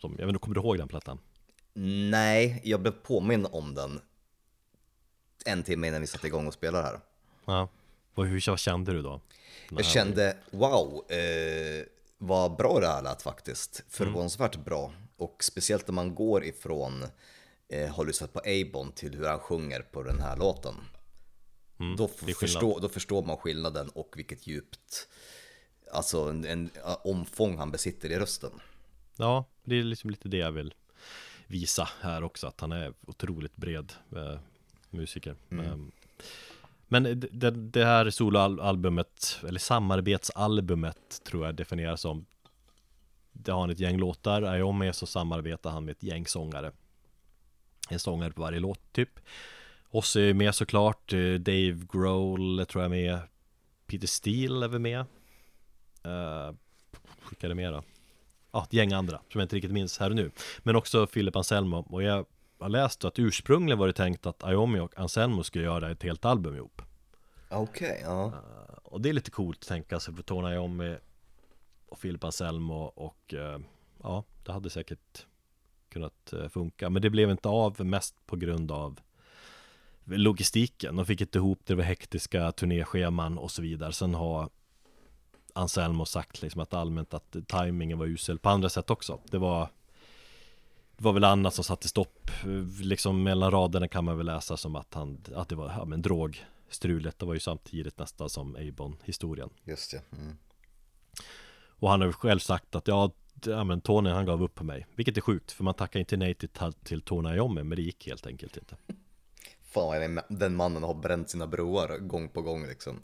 S1: som, Jag vet inte, kommer du ihåg den plattan?
S2: Nej, jag blev påminn om den en timme innan vi satte igång och spelade här.
S1: Ja, och hur kände du då?
S2: Jag kände, wow, eh, vad bra det här lät faktiskt. Förvånansvärt bra. Och speciellt när man går ifrån eh, har lyssnat på Abon till hur han sjunger på den här låten. då, f-
S1: det är skillnad.
S2: förstå, då förstår man skillnaden och vilket djupt, alltså en, en omfång han besitter i rösten.
S1: Ja, det är liksom lite det jag vill visa här också Att han är otroligt bred eh, musiker. Eh, Men det, det, här soloalbumet Eller samarbetsalbumet Tror jag definieras som. Det har han ett gäng låtar. Iommi så samarbetar han med ett gäng sångare. En sångare på varje låt typ. Ozzy är med såklart. Eh, Dave Grohl tror jag är med. Peter Steele är väl med uh, det mer då? ja, ett gäng andra som jag inte riktigt minns här och nu. Men också Philip Anselmo och jag har läst att ursprungligen var det tänkt att Iommi och Anselmo skulle göra ett helt album ihop.
S2: Okej, ja.
S1: Och det är lite coolt att tänka sig för Tony Iommi och Philip Anselmo och eh, ja, det hade säkert kunnat funka. Men det blev inte av mest på grund av logistiken. De fick inte ihop det, det var hektiska turnéscheman och så vidare. Sen har Anselmo sagt liksom att allmänt att tajmingen var usel på andra sätt också. Det var det var väl annat som satte stopp Liksom mellan raderna kan man väl läsa som att han Att det var ja, men drogstrulet Det var ju samtidigt nästan som Avon-historien
S2: Just det. Mm.
S1: Och han har själv sagt att ja, ja men Tony han gav upp på mig Vilket är sjukt för man tackar inte nej till, till Tony Iommi Men det gick helt enkelt inte
S2: Fan vad den mannen har bränt sina broar gång på gång liksom.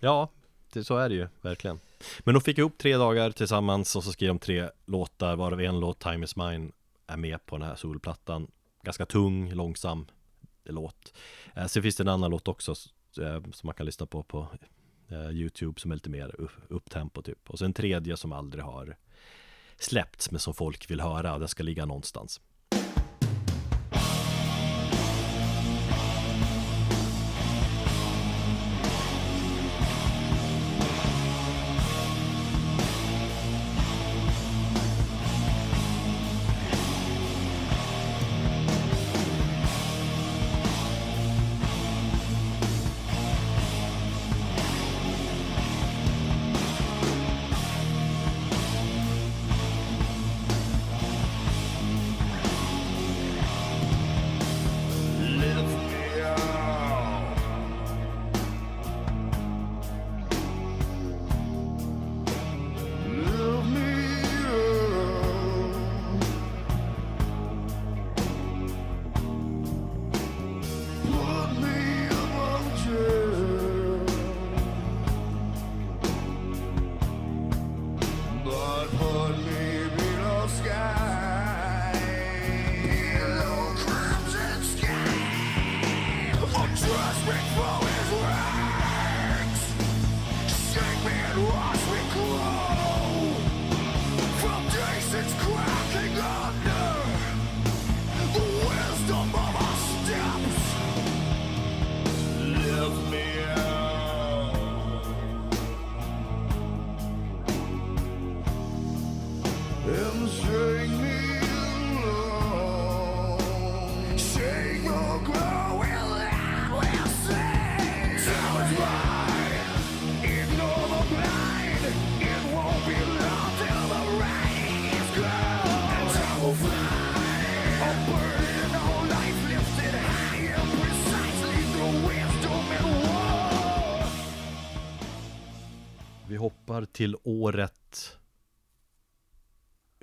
S1: Ja, det, så är det ju verkligen. Men de fick ihop tre dagar tillsammans och så skrev de tre låtar Varav en låt, Time Is Mine Är med på den här solplattan. Ganska tung, långsam låt. Eh, Sen finns det en annan låt också eh, Som man kan lyssna på på eh, Youtube Som är lite mer upptempo typ. Och sen en tredje som aldrig har Släppts men som folk vill höra. Och Den ska ligga någonstans.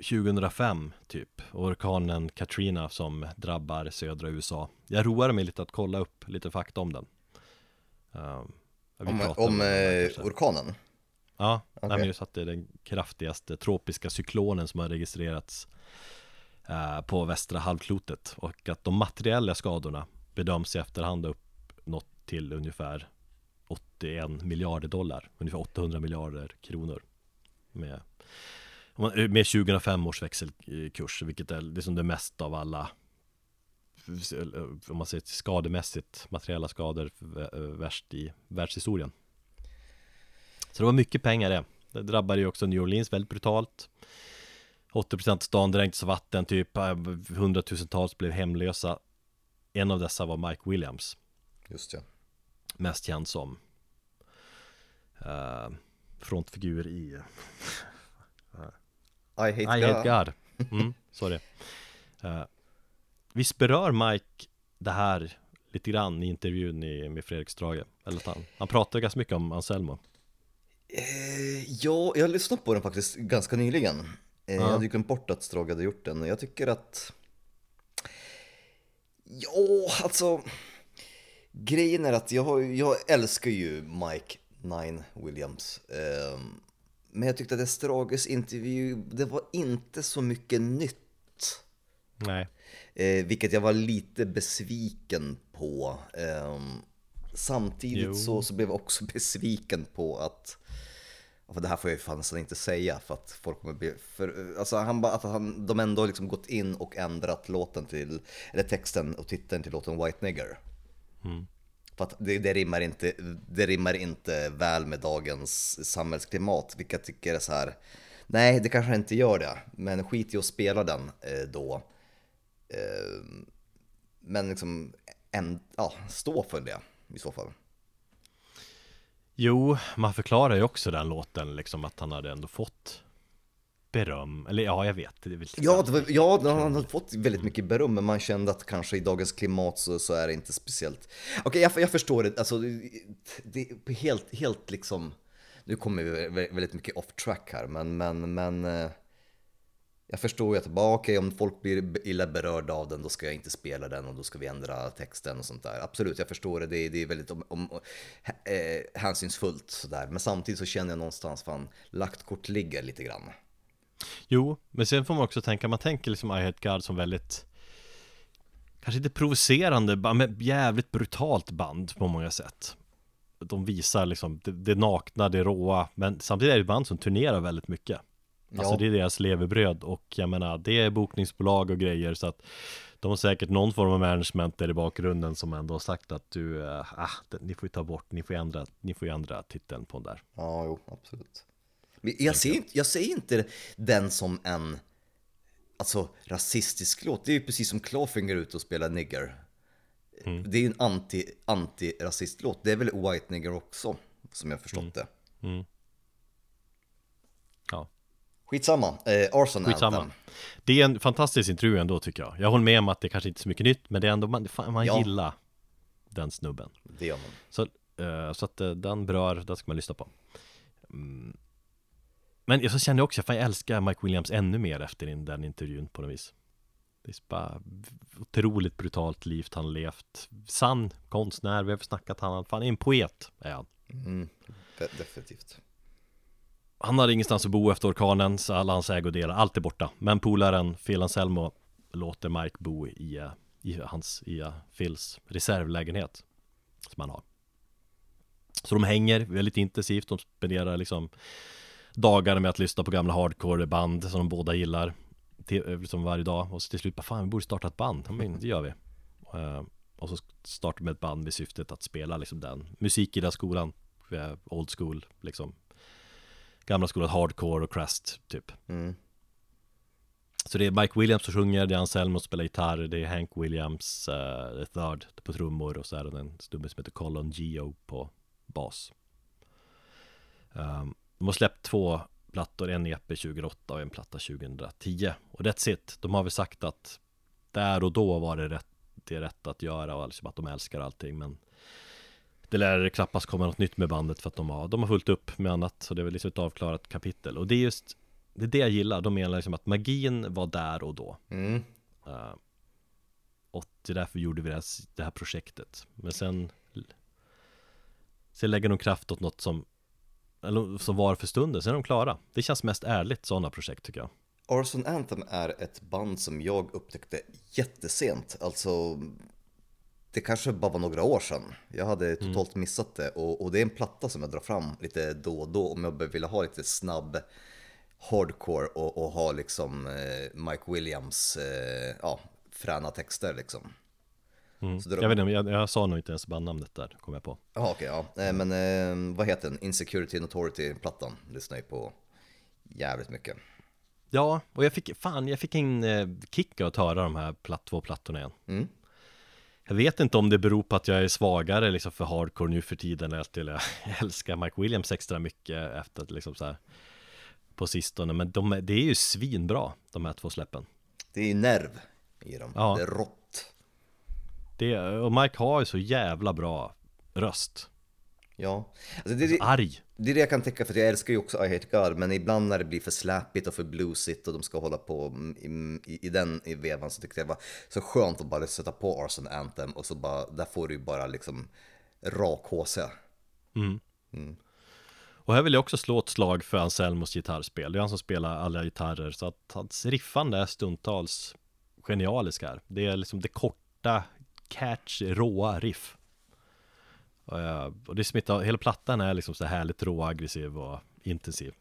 S1: 2005 typ. Orkanen Katrina som drabbar södra USA Jag roade mig lite att kolla upp lite fakta om den. Uh,
S2: Om, om eh, orkanen?
S1: Ja, okay. nej, men just att det är den kraftigaste tropiska cyklonen som har registrerats uh, på västra halvklotet. Och att de materiella skadorna bedöms i efterhand ha uppnått till ungefär 81 miljarder dollar, ungefär 800 miljarder kronor med med 2005 års växelkurs, vilket är liksom det mesta av alla om man säger skademässigt, materiella skador värst i världshistorien. Så det var mycket pengar det. Det drabbade ju också New Orleans väldigt brutalt. 80% av stan dränktes av vatten, typ hundratusentals blev hemlösa. En av dessa var Mike Williams.
S2: Just ja.
S1: Mest känd som uh, frontfigur i
S2: i hate,
S1: I God. hate God. Mm, sorry. Uh, visst berör Mike det här lite grann i intervjun i, med Fredrik Strage? Eller han, han pratar ganska mycket om Anselmo.
S2: Eh, ja, jag har lyssnat på den faktiskt ganska nyligen. Eh, ja. Jag hade ju glömt bort att Strage hade gjort den. Jag tycker att... Ja, alltså... Grejen är att jag, jag älskar ju Mike Nine Williams. Eh, men jag tyckte att Estrages intervju, det var inte så mycket nytt.
S1: Nej.
S2: Eh, vilket jag var lite besviken på. Eh, samtidigt så, så blev jag också besviken på att för det här får jag ju fan inte säga för att folk kommer bli... För, alltså han, att han, de ändå liksom gått in och ändrat låten till, eller texten och titeln till låten White Nigger. Mm. För att det, det, rimmar inte, det rimmar inte väl med dagens samhällsklimat, vilket jag tycker är så här. Nej, det kanske inte gör det, men skit i att spela den eh, då. Eh, men liksom, en, ja, stå för det i så fall.
S1: Jo, man förklarar ju också den låten liksom att han hade ändå fått beröm, eller ja jag vet det
S2: väl Ja, det var, ja han har fått väldigt mycket beröm men man kände att kanske i dagens klimat så, så är det inte speciellt Okej, okay, jag, jag förstår det, alltså det är helt, helt liksom Nu kommer vi väldigt mycket off track här men, men, men eh, jag förstår ju att bara okej okay, om folk blir illa berörda av den då ska jag inte spela den och då ska vi ändra texten och sånt där. Absolut, jag förstår det. Det är, det är väldigt om, om, eh, hänsynsfullt sådär. Men samtidigt så känner jag någonstans fan lagt kort ligger lite grann.
S1: Jo, men sen får man också tänka, man tänker liksom I Hate God som väldigt Kanske inte provocerande, men jävligt brutalt band på många sätt. De visar liksom det, det nakna, det råa Men samtidigt är det ett band som turnerar väldigt mycket. Ja. Alltså det är deras levebröd och jag menar det är bokningsbolag och grejer så att De har säkert någon form av management där i bakgrunden som ändå har sagt att du, äh, ni får ju ta bort, ni får ändra, ni får ändra titeln på den där.
S2: Ja, jo, absolut jag ser, inte, jag ser inte den som en alltså, rasistisk låt. Det är ju precis som Clawfinger ute och spelar nigger. Mm. Det är ju en anti, anti-rasistlåt. Det är väl White Nigger också, som jag förstått mm. det. Mm.
S1: Ja.
S2: Skitsamma, eh, Arson Skitsamma. Anthem.
S1: Det är en fantastisk intervju ändå tycker jag. Jag håller med om att det kanske inte är så mycket nytt, men det är ändå, man, man ja. gillar den snubben.
S2: Det gör man.
S1: Så, eh, så att eh, den berör, den ska man lyssna på. Mm. Men jag så känner jag också, att jag älskar Mike Williams ännu mer efter den intervjun på något vis. Det är bara otroligt brutalt liv han levt. Sann konstnär, vi har snackat han, fan är en poet är han.
S2: Mm, Definitivt.
S1: Han hade ingenstans att bo efter orkanen, så alla hans ägodelar, allt är borta. Men polaren Phil Anselmo låter Mike bo i, i hans, i Phils reservlägenhet Som han har. Så de hänger väldigt intensivt, de spenderar liksom dagar med att lyssna på gamla hardcore-band som de båda gillar till, liksom varje dag. Och så till slut bara fan vi borde starta ett band, men det gör vi. Uh, och så startar vi ett band med syftet att spela liksom den musik i den skolan. Old school liksom. Gamla skolan hardcore och crust typ. Mm. Så det är Mike Williams som sjunger, det är Anselmo som spelar gitarr, det är Hank Williams, uh, the third på trummor och så är det en snubbe som heter Colin Geo på bas. Um, de har släppt två plattor, en EP 2008 och en platta 2010 Och that's it, de har väl sagt att Där och då var det rätt, det rätt att göra och liksom att de älskar allting men Det lär knappast komma något nytt med bandet för att de har, de har fullt upp med annat Så det är väl liksom ett avklarat kapitel. Och det är just Det är det jag gillar, de menar liksom att magin var där och då.
S2: Mm.
S1: Eh, Och det är därför gjorde vi det här, det här projektet. Men sen Sen lägger de kraft åt något som Eller som var för stunden, sen är de klara Det känns mest ärligt sådana projekt tycker jag
S2: Arson Anthem är ett band som jag upptäckte jättesent. Alltså, det kanske bara var några år sedan. Jag hade totalt missat det och, och det är en platta som jag drar fram lite då och då om jag vill ha lite snabb hardcore och, och ha liksom eh, Mike Williams eh, ja, fräna texter liksom.
S1: Mm.
S2: Så det-
S1: Jag vet inte, jag, jag sa nog inte ens bandnamnet där, kom jag på
S2: Jaha okej, ja. Eh, Men eh, vad heter den? Insecurity and Authority-plattan lyssnar jag på jävligt mycket.
S1: Ja, och jag fick, fan, jag fick en eh, kick av att höra de här platt, två plattorna igen
S2: Mm.
S1: Jag vet inte om det beror på att jag är svagare liksom för hardcore nu för tiden eller att jag älskar Mike Williams extra mycket efter att liksom så här på sistone Men de, det är ju svinbra, de här två släppen
S2: Det är ju nerv i dem.
S1: Ja.
S2: Det är rått.
S1: Det, Och Mike har ju så jävla bra röst.
S2: Ja, alltså det, det,
S1: Arg.
S2: Det är det jag kan tycka för jag älskar ju också I Hate God men ibland när det blir för slappigt och för bluesigt och de ska hålla på i, i, i den i vevan så tyckte jag det var så skönt att bara sätta på Arson Anthem och så bara, där får du ju bara liksom rak HC.
S1: Och här vill jag också slå ett slag för Anselmos gitarrspel. Det är han som spelar alla gitarrer Så att hans riffande är stundtals genialiska Det är liksom det korta, catch, råa riff. Och, och det smittar, hela plattan är liksom så härligt rå, aggressiv och intensiv.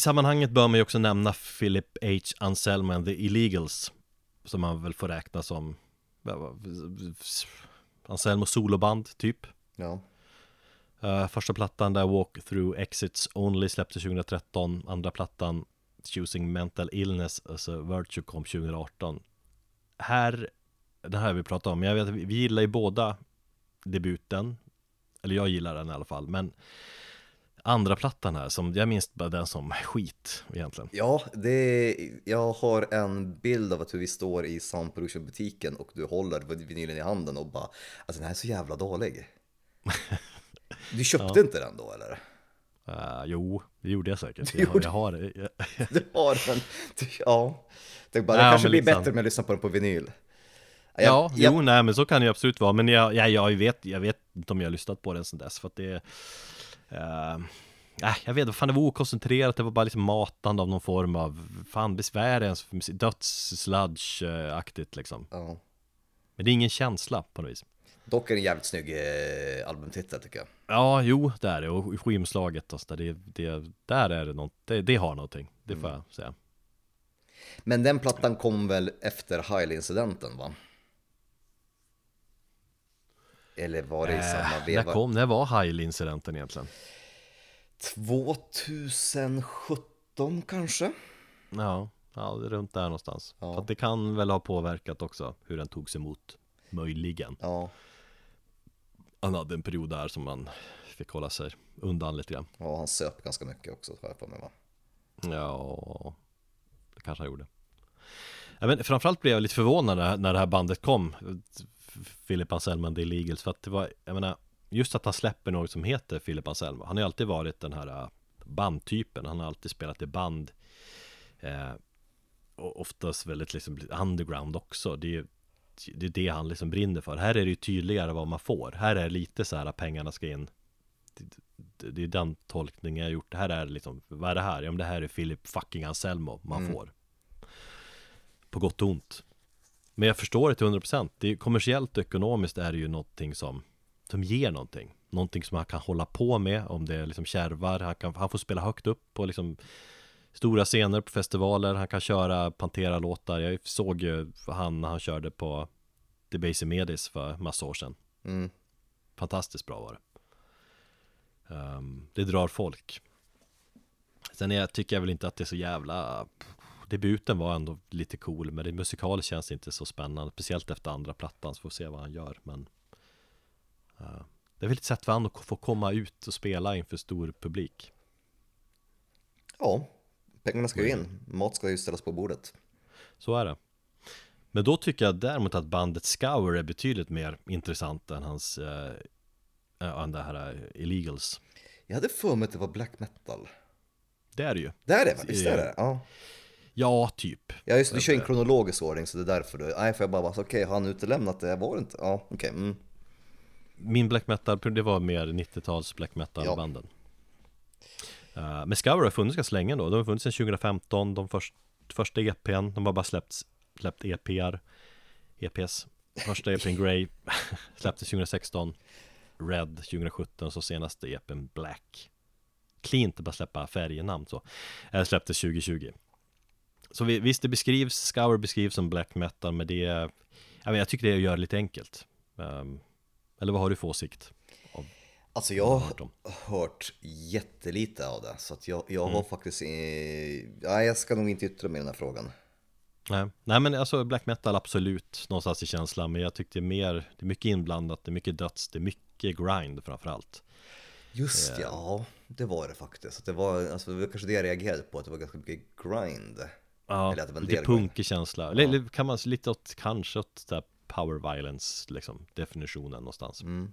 S1: Sammanhanget bör man ju också nämna Philip H. Anselmo and the Illegals Som man väl får räkna som Anselmo soloband typ
S2: Ja.
S1: Eh, Första plattan där Walk Through Exits Only släpptes 2013 Andra plattan Choosing Mental Illness as a Virtue kom 2018 Här Den här har vi pratat om, jag vet att vi vi gillar ju båda debuten Eller jag gillar den i alla fall, men Andra plattan här, som jag minns bara den som skit egentligen
S2: Ja, det, jag har en bild av att hur vi står i Sound Production-butiken och du håller vinylen i handen och bara Alltså den här är så jävla dålig. Du köpte inte den då eller?
S1: Uh, jo, det gjorde jag säkert. Jag, har-
S2: gjorde-
S1: jag har det. Jag,
S2: Du har den. Du, ja. Det, bara, det
S1: Ja,
S2: kanske blir
S1: liksom-
S2: bättre med att lyssna på den på vinyl. Jag-
S1: ja,
S2: jag-
S1: jo, nej men så kan det ju absolut vara. Men jag, jag, jag, vet, jag vet inte om jag har lyssnat på den sen dess. För att det uh, Nej, jag vet inte, fan det var okoncentrerat, det var bara liksom matande av någon form av Fan besvär ens för musik, döds-sludge-aktigt liksom
S2: Ja.
S1: Men det är ingen känsla på något vis
S2: Dock är det en jävligt snygg eh, albumtitel tycker jag.
S1: Ja, jo, det är det, och skivomslaget och så där, det, det, där är det något, det, det har någonting, det får jag säga
S2: Men den plattan kom väl efter Heil-incidenten va? Eller var det i samma
S1: Äh, när
S2: veva?
S1: kom, när var Heil-incidenten egentligen?
S2: 2017 kanske?
S1: Ja, ja det är runt där någonstans.
S2: Ja.
S1: För det kan väl ha påverkat också hur den togs emot. Möjligen.
S2: Ja,
S1: Han hade en period där som man fick hålla sig undan lite grann.
S2: ja han söp ganska mycket också har jag för mig va?
S1: Ja, det kanske han gjorde. Jag vet, framförallt blev jag lite förvånad när det här bandet kom Philip Anselmo and the Illegals För att det var, jag menar Just att han släpper något som heter Philip Anselmo Han har ju alltid varit den här äh, bandtypen Han har alltid spelat i band eh, Och oftast väldigt liksom underground också Det är det är det han liksom brinner för Här är det ju tydligare vad man får Här är det lite så här pengarna ska in det, det är den tolkningen jag gjort. Det här är liksom, vad är det här? Ja men det här är Philip fucking Anselmo man får. På gott och ont. Men jag förstår det till 100%. Det är kommersiellt och ekonomiskt är det ju någonting som, som ger någonting. Någonting som han kan hålla på med om det liksom kärvar. Han, kan, han får spela högt upp på liksom stora scener på festivaler. Han kan köra Pantera-låtar. Jag såg ju han när han körde på Debaser Medis för massa år sedan.
S2: Mm.
S1: Fantastiskt bra var det. Ehm, det drar folk. Sen är, tycker jag väl inte att det är så jävla Debuten var ändå lite cool Men det musikaliskt känns inte så spännande Speciellt efter andra plattan så får vi se vad han gör Men eh, Det är väl ett sätt för honom att få komma ut och spela inför stor publik
S2: Ja, pengarna ska ju in. Mat ska ju ställas på bordet.
S1: Så är det Men då tycker jag däremot att bandet Scour är betydligt mer intressant än hans eh, äh, än det här eh, Illegals
S2: Jag hade för mig att det var black metal.
S1: Det är det ju
S2: Det är det, visst är det? Ja.
S1: Ja, typ.
S2: Ja just vi kör en kronologisk ordning så det är därför du, nej för jag bara okej, har han utelämnat det? Var det inte? Ja, okej. Mm.
S1: Min black metal, det var mer 90-tals black metal banden uh, Men Scour har funnits ganska länge då, de har funnits sedan 2015 De först, första EPn, de har bara släppt, släppt EPR EPs Första EPn Grey släpptes 2016 Red 2017 så senaste EPn Black. Cleant bara släppa färgnamn så. Uh, Släpptes 2020 Så vi, visst det beskrivs, Scour beskrivs som black metal men det jag, vet, jag tycker det gör det lite enkelt um, Eller vad har du för åsikt? Av,
S2: Alltså jag
S1: hört
S2: har
S1: om?
S2: hört jättelite av det, så att jag, jag
S1: Mm.
S2: har faktiskt, eh, nej jag ska nog inte yttra mig i den här frågan.
S1: Nej. Nej men alltså black metal absolut någonstans i känslan Men jag tyckte mer, det är mycket inblandat, det är mycket döds, det är mycket grind framförallt
S2: Just ja, ja, det var det faktiskt. Att det, var, alltså, det var kanske det jag reagerade på, att det var ganska mycket grind.
S1: Ja,
S2: Eller att det var en
S1: lite
S2: del
S1: punkig känsla Eller eller kan man lite åt, kanske åt där power violence liksom Definitionen någonstans.
S2: Mm.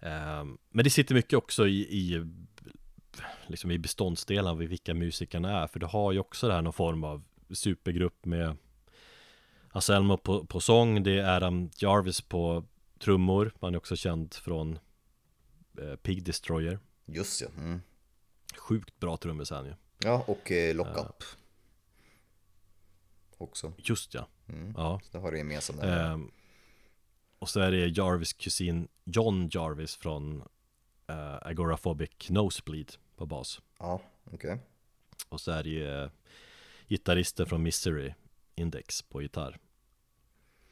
S1: Ehm, Men det sitter mycket också i, i Liksom i beståndsdelarna av vilka musikerna är. För du har ju också det här någon form av supergrupp med Anselmo på, på sång Det är Adam Jarvis på trummor. Han är också känd från eh, Pig Destroyer.
S2: Just ja. Mm.
S1: Sjukt bra trummis han ju
S2: Ja, och eh, Lockup. Också.
S1: Just ja Ja
S2: Så det har du gemensamt.
S1: Ehm, Och så är det Jarvis kusin John Jarvis från uh, Agoraphobic Nosebleed på bas
S2: Ja, okej.
S1: Och så är det ju eh, gitarrister från Misery Index på gitarr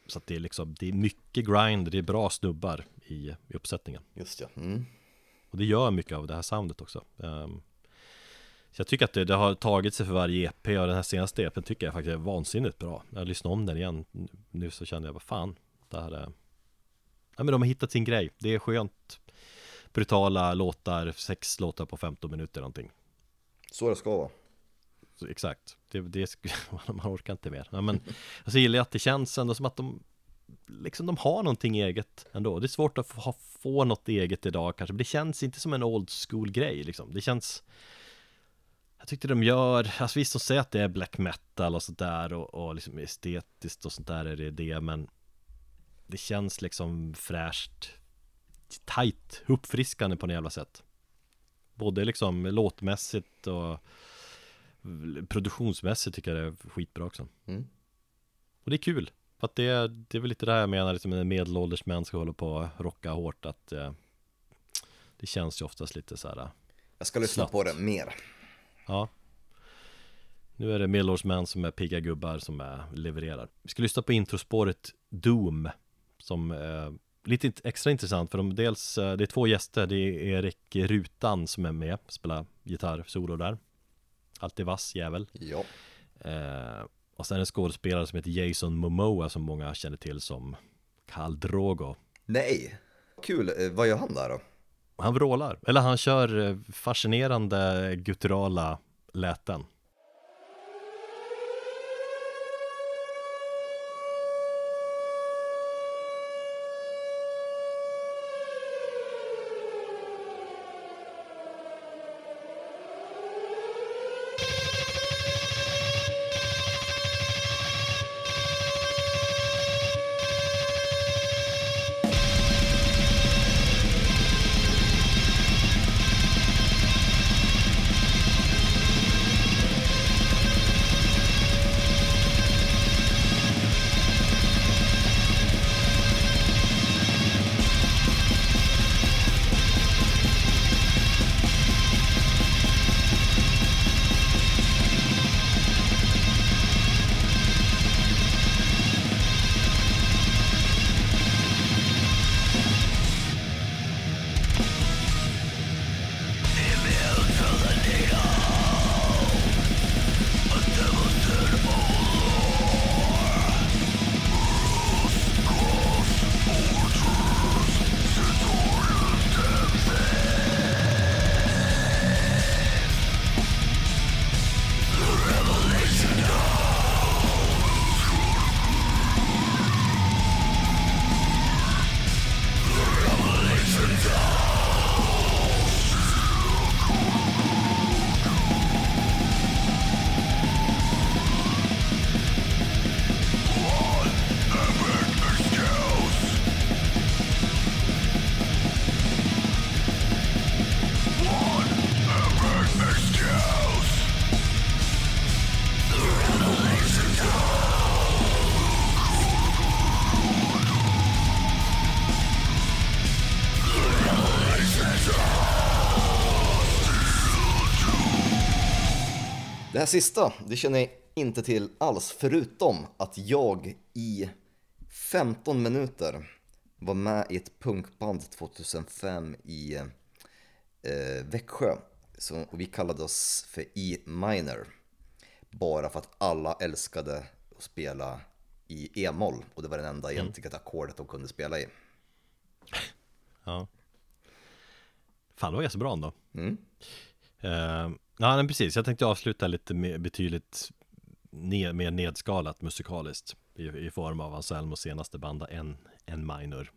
S1: Så att det är liksom, det är mycket grind, det är bra snubbar i, i uppsättningen
S2: Just ja. Mm.
S1: Och det gör mycket av det här soundet också Ehm, Så jag tycker att det, det har tagit sig för varje EP och den här senaste EPn tycker jag faktiskt är vansinnigt bra. Jag lyssnade om den igen nu så kände jag, vad fan, det här är Ja men de har hittat sin grej, det är skönt. Brutala låtar, sex låtar på 15 minuter någonting.
S2: Så det ska vara.
S1: Så, exakt, det, det, man orkar inte mer. Ja, men, Jag så gillar jag att det känns ändå som att de Liksom de har någonting eget ändå. Det är svårt att få, få något eget idag kanske Men det känns inte som en old school grej liksom. Det känns Jag tyckte de gör, alltså visst de säger att det är black metal och sådär och, och liksom estetiskt och sånt där är det det men Det känns liksom fräscht Tight, uppfriskande på något jävla sätt Både liksom låtmässigt och Produktionsmässigt tycker jag det är skitbra också
S2: Mm.
S1: Och det är kul För att det, är- det är väl lite det här jag menar liksom en medelålders män ska hålla på och rocka hårt att eh, Det känns ju oftast lite så här
S2: Jag ska lyssna
S1: Slott.
S2: på det mer.
S1: Ja Nu är det medelårsmän som är pigga gubbar som är, levererar. Vi ska lyssna på introspåret Doom som är lite extra intressant för de dels, eh, det är två gäster, det är Erik Rutan som är med, spelar gitarrsolo där. Alltid vass jävel.
S2: Ja.
S1: Eh, och sen en skådespelare som heter Jason Momoa som många känner till som Khal Drogo.
S2: Nej, kul. Eh, vad gör han där då?
S1: Han vrålar, eller han kör eh, fascinerande gutturala läten.
S2: Här sista, det känner jag inte till alls, förutom att jag i 15 minuter var med i ett punkband 2005 i eh, Växjö. Så, vi kallade oss för E-minor. Bara för att alla älskade att spela i E-moll och det var det enda egentligen ackordet de kunde spela i.
S1: Ja. Fan, det var ganska bra ändå.
S2: Mm.
S1: Uh, ja, men precis. Jag tänkte avsluta lite med, betydligt ned, mer nedskalat musikaliskt i, i form av Anselmos senaste banda en, en minor.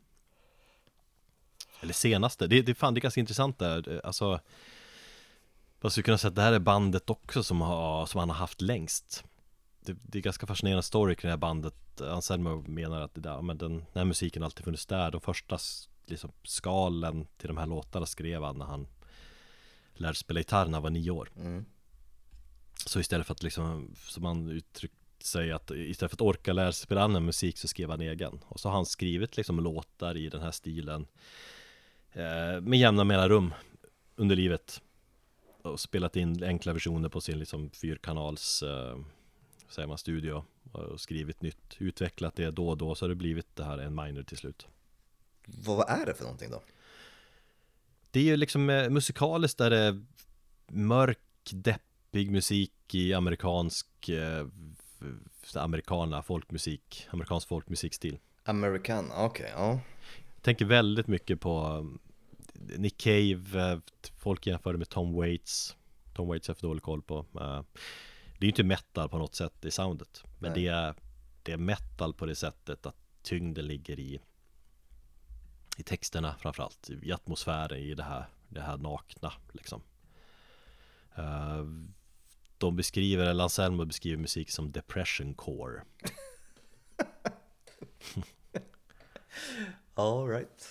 S1: Eller senaste, det, det, fan, det är ganska intressant där. Alltså, man skulle kunna säga att det här är bandet också som, har, som han har haft längst. Det, det är ganska fascinerande story kring det här bandet. Anselmo menar att det där, men den, den här musiken alltid funnits där. De första liksom, skalen till de här låtarna skrev han när han lärde spela gitarr när han var nio år.
S2: Mm.
S1: Så istället för att liksom, som han uttryckt sig att istället för att orka lära sig spela annan musik så skrev han egen. Och så har han skrivit liksom låtar i den här stilen eh, med jämna mellanrum under livet. Och spelat in enkla versioner på sin liksom fyrkanals eh, säger man, studio och skrivit nytt, utvecklat det då och då så har det blivit det här en minor till slut.
S2: Vad är det för någonting då?
S1: Det är ju liksom eh, musikaliskt där det är mörk, deppig musik i amerikansk eh, amerikana folkmusik, amerikansk folkmusikstil.
S2: American, okej, okay, ja.
S1: Tänker väldigt mycket på eh, Nick Cave, eh, folk jämför det med Tom Waits. Tom Waits har för dålig koll på. Det är ju inte metal på något sätt i soundet, men det är, det är metal på det sättet att tyngden ligger i i texterna framförallt, i atmosfären, i det här, det här nakna liksom. Uh, de beskriver, eller Anselmo beskriver musik som depression core.
S2: All right.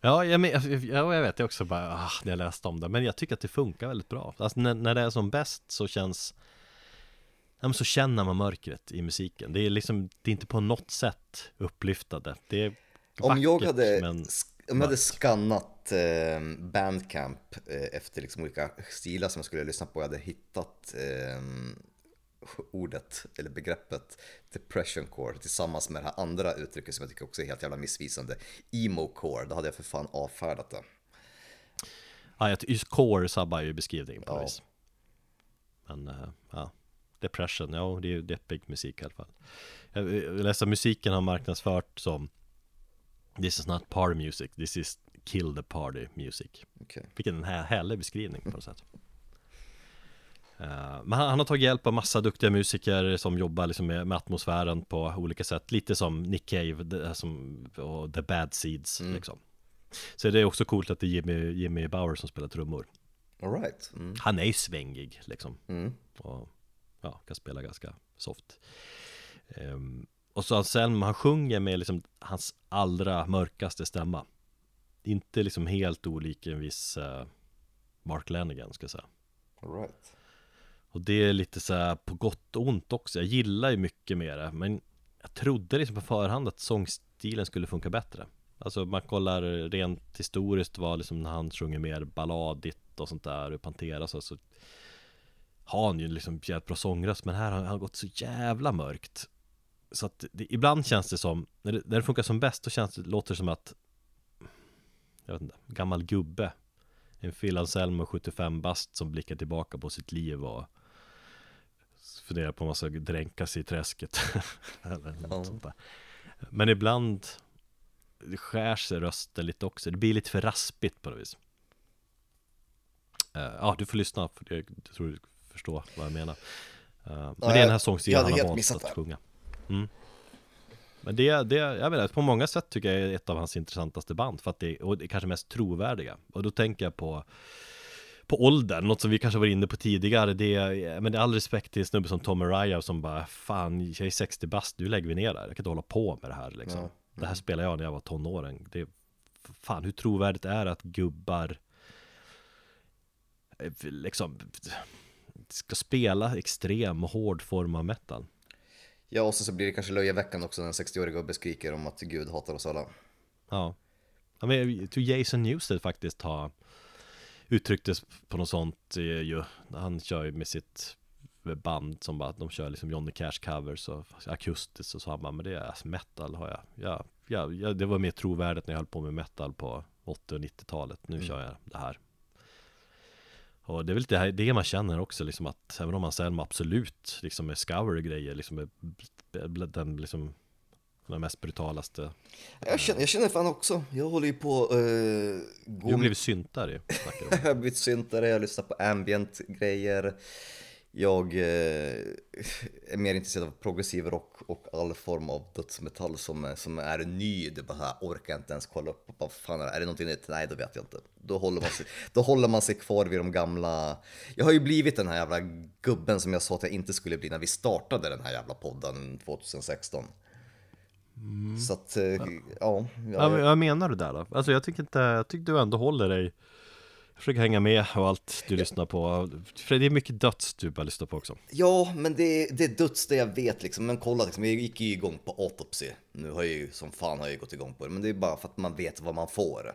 S1: Ja, jag, men, ja, jag vet, jag också bara, ah, när jag läste om det, men jag tycker att det funkar väldigt bra. Alltså när, när det är som bäst så känns Ja, men så känner man mörkret i musiken. Det är liksom, det är inte på något sätt upplyftande. Det är
S2: om jag hade,
S1: men
S2: om jag hade skannat eh, Bandcamp eh, efter liksom olika stilar som jag skulle lyssna på, jag hade hittat eh, ordet eller begreppet depression core tillsammans med det här andra uttrycket som jag tycker också är helt jävla missvisande, emo core, då hade jag för fan avfärdat det.
S1: Ja, just core sabbar ju beskrivningen på
S2: Ja.
S1: vis. Men, eh, ja. Depression, ja det är ju deppig musik i alla fall. Jag läste att musiken har marknadsfört som This is not party music, this is kill the party music.
S2: Okej.
S1: Vilken en här härlig beskrivning på något sätt. Eh, men han, han har tagit hjälp av massa duktiga musiker som jobbar liksom med, med atmosfären på olika sätt. Lite som Nick Cave det som, och The Bad Seeds liksom. Så det är också coolt att det är Jimmy, Jimmy Bauer som spelar trummor.
S2: All right. Mm.
S1: Han är ju svängig liksom.
S2: Mm.
S1: Och ja, kan spela ganska soft. Ehm, och så Anselm, han sjunger med liksom hans allra mörkaste stämma. Inte liksom helt olik en viss eh, Mark Lanigan ska jag säga.
S2: All right.
S1: Och det är lite så här på gott och ont också. Jag gillar ju mycket med det, men jag trodde liksom på förhand att sångstilen skulle funka bättre. Alltså man kollar rent historiskt vad liksom när han sjunger mer balladigt och sånt där och Pantera så, så har han ju liksom jävligt bra sångröst men här har han gått så jävla mörkt. Så att det, ibland känns det som, när det, när det funkar som bäst då känns det, låter det som att jag vet inte, gammal gubbe en Phil Anselmo 75 bast som blickar tillbaka på sitt liv och funderar på om man ska dränka sig i träsket eller något
S2: Ja.
S1: sånt där. Men ibland skär sig rösten lite också, det blir lite för raspigt på något vis. Eh, Ja, du får lyssna, för jag, tror du förstår vad jag menar. Eh, Men det är den här sångstilen han har valt att sjunga. Mm. Men det, det, jag menar, på många sätt tycker jag är ett av hans intressantaste band för att det, och det är kanske mest trovärdiga. Och då tänker jag på på åldern, något som vi kanske var inne på tidigare det är, men det är all respekt till en snubbe som Tom Araya som bara Fan, jag är 60 bast, nu lägger vi ner det här, jag kan inte hålla på med det här liksom
S2: Ja.
S1: Det här spelade jag när jag var tonåring det, Fan, hur trovärdigt är det att gubbar eh, Liksom Ska spela extrem och hård form av metal
S2: Ja, och så, så blir det kanske löjeväckande också när en 60-årig gubbe skriker om att Gud hatar oss alla.
S1: Ja. ja men jag tror Jason Newsted faktiskt har uttrycktes på något sånt eh, ju. Han kör ju med sitt band som bara, de kör liksom Johnny Cash covers och akustiskt och så han bara, men det är alltså metal har jag. Ja, ja, ja, det var mer trovärdigt när jag höll på med metal på 80 och 90-talet. Nu kör jag det här. Och det är väl det, här, det man känner också liksom att även om man säger absolut liksom är scour grejer liksom är den liksom den mest brutalaste
S2: Jag känner, jag känner fan också, jag håller ju på uh,
S1: Du har blivit syntare om.
S2: Jag har blivit syntare, jag lyssnar på ambient grejer. Jag eh, är mer intresserad av progressiv rock och all form av dödsmetall som, som är ny. Det bara här, orkar inte ens kolla upp. Vad fan är det? Är det någonting nytt? Nej, då vet jag inte. Då håller, man sig, då håller man sig kvar vid de gamla. Jag har ju blivit den här jävla gubben som jag sa att jag inte skulle bli när vi startade den här jävla podden 2016. Så att, eh, ja.
S1: Ja,
S2: jag,
S1: vad menar du där då? Alltså jag tycker inte, jag tycker du ändå håller dig jag försöker hänga med och allt du lyssnar på För det är mycket döds du bara lyssnar på också
S2: Ja, men det, det är döds det jag vet liksom. Men kolla, liksom, jag gick ju igång på Autopsy. Nu har jag ju som fan har jag gått igång på det. Men det är bara för att man vet vad man får.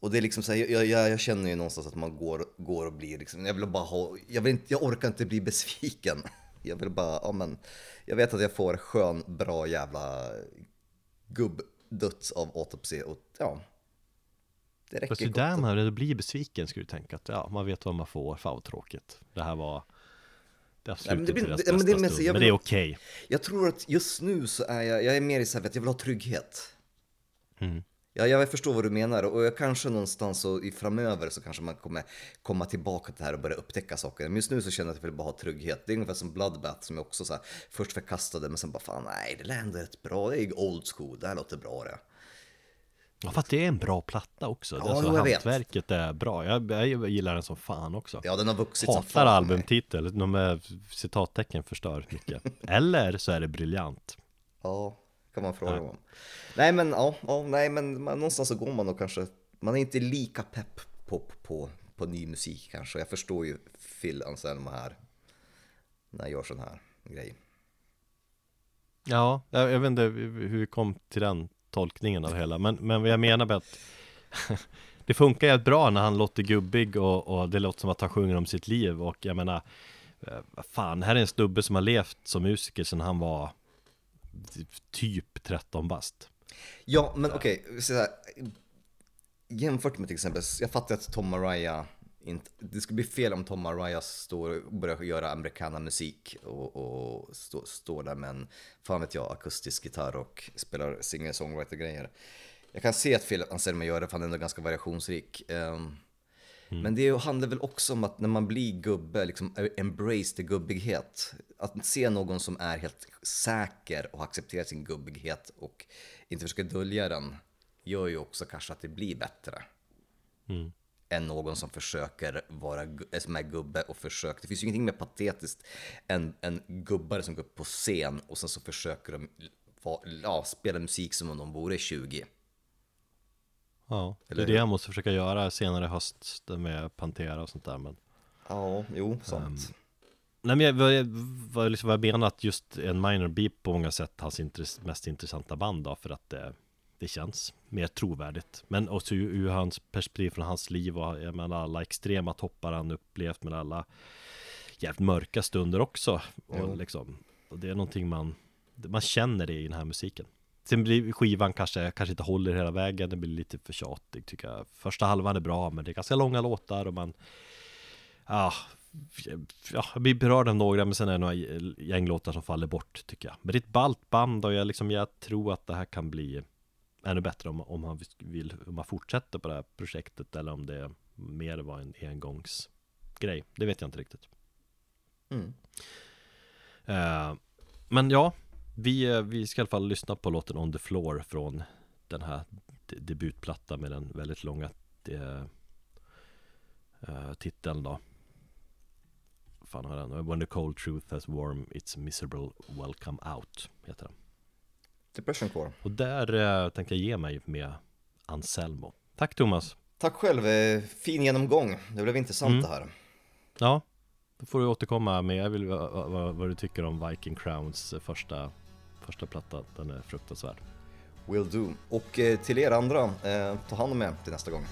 S2: Och det är liksom så här, jag, jag, jag känner ju någonstans att man går, går och blir liksom, jag vill bara ha, jag, vill inte, jag orkar inte bli besviken. Jag vill bara, ja men, jag vet att jag får skön, bra jävla gubbdöds av Autopsy och ja. Det räcker
S1: Fast det där man det blir besviken skulle du tänka att ja, man vet vad man får, fan vad tråkigt Det här var Det absolut
S2: men det blir-
S1: inte deras
S2: det- men
S1: bästa
S2: det är mest-
S1: stund,
S2: jag
S1: men det är okej
S2: Jag tror att just nu så är jag, jag är mer i så här att jag vill ha trygghet.
S1: Mm.
S2: Ja, jag förstår vad du menar och jag kanske någonstans så i framöver så kanske man kommer komma tillbaka till det här och börja upptäcka saker. Men just nu så känner jag att jag vill bara ha trygghet. Det är ungefär som Bloodbath som jag också så här, först förkastade men sen bara fan nej, det lät ändå rätt bra. Det är old school, det här låter bra det.
S1: Ja fast det är en bra platta också
S2: Ja,
S1: alltså,
S2: jag vet.
S1: Hantverket är bra, jag, jag gillar den som fan också
S2: Ja, den har vuxit som
S1: Hatar
S2: fan. för mig.
S1: albumtitel, de är citattecken förstör mycket Eller så är det briljant
S2: Ja, kan man fråga
S1: Ja.
S2: om. Nej men ja, ja nej men man, någonstans så går man och kanske, man är inte lika pepp på, på, på ny musik kanske. Jag förstår ju Phil Anselmo här, när jag gör sån här grej.
S1: Ja, jag, jag vet inte hur vi kom till den tolkningen av det hela. Men, men vad jag menar med att Det funkar ju bra när han låter gubbig och, och det låter som att han sjunger om sitt liv. Och jag menar eh, vad fan, här är en snubbe som har levt som musiker sedan han var typ 13 bast.
S2: Ja, men okej, okay, jämfört med till exempel, jag fattar att Tom Mariah inte, det skulle bli fel om Tom Mariah står och börjar göra americana musik och, och står stå där med en, fan vet jag, akustisk gitarr och spelar singer-songwriter-grejer. Jag kan se att Phil Anselmo gör det, för han är ändå ganska variationsrik. Um, mm. Men det handlar väl också om att när man blir gubbe, liksom embrace the gubbighet. Att se någon som är helt säker och accepterar sin gubbighet och inte försöker dölja den, gör ju också kanske att det blir bättre. Mm än någon som försöker vara som är gubbe och försöker. Det finns ju ingenting mer patetiskt än en gubbare som går upp på scen och sen så försöker de ja, spela musik som om de vore 20.
S1: Ja, det är det jag måste försöka göra senare i höst med Pantera och sånt där men
S2: Ja, jo, sant um,
S1: Nej men jag, vad, liksom, vad jag menar att just en minor beep på många sätt hans intress mest intressanta band då för att det det känns mer trovärdigt. Men också ur, ur hans perspektiv från hans liv och jag menar alla extrema toppar han upplevt men alla jävligt mörka stunder också. Och, liksom, och det är någonting man, man känner det i den här musiken. Sen blir skivan kanske, kanske inte håller hela vägen, det blir lite för tjatig tycker jag. Första halvan är bra men det är ganska långa låtar och man Ja, ja, jag blir berörd av några men sen är det några gänglåtar som faller bort tycker jag. Men det är ett ballt band och jag, liksom, jag tror att det här kan bli ännu bättre om, om han vill, om man fortsätter på det här projektet eller om det mer var en engångsgrej. Det vet jag inte riktigt. Mm. Uh, men ja, vi, eh, vi ska i alla fall lyssna på låten On the Floor från den här debutplattan med den väldigt långa uh, titeln då. Fan har den? When the cold truth has warm it's miserable welcome out heter den.
S2: Depression Core.
S1: Och där eh, tänkte jag ge mig med Anselmo. Tack Thomas.
S2: Tack själv, eh, fin genomgång. Det blev intressant mm. det här.
S1: Ja, då får du återkomma med vill, vad, vad, vad, du tycker om Viking Crowns första, första platta. Den är fruktansvärd.
S2: Will do. Och eh, till er andra, eh, ta hand om er till nästa gång.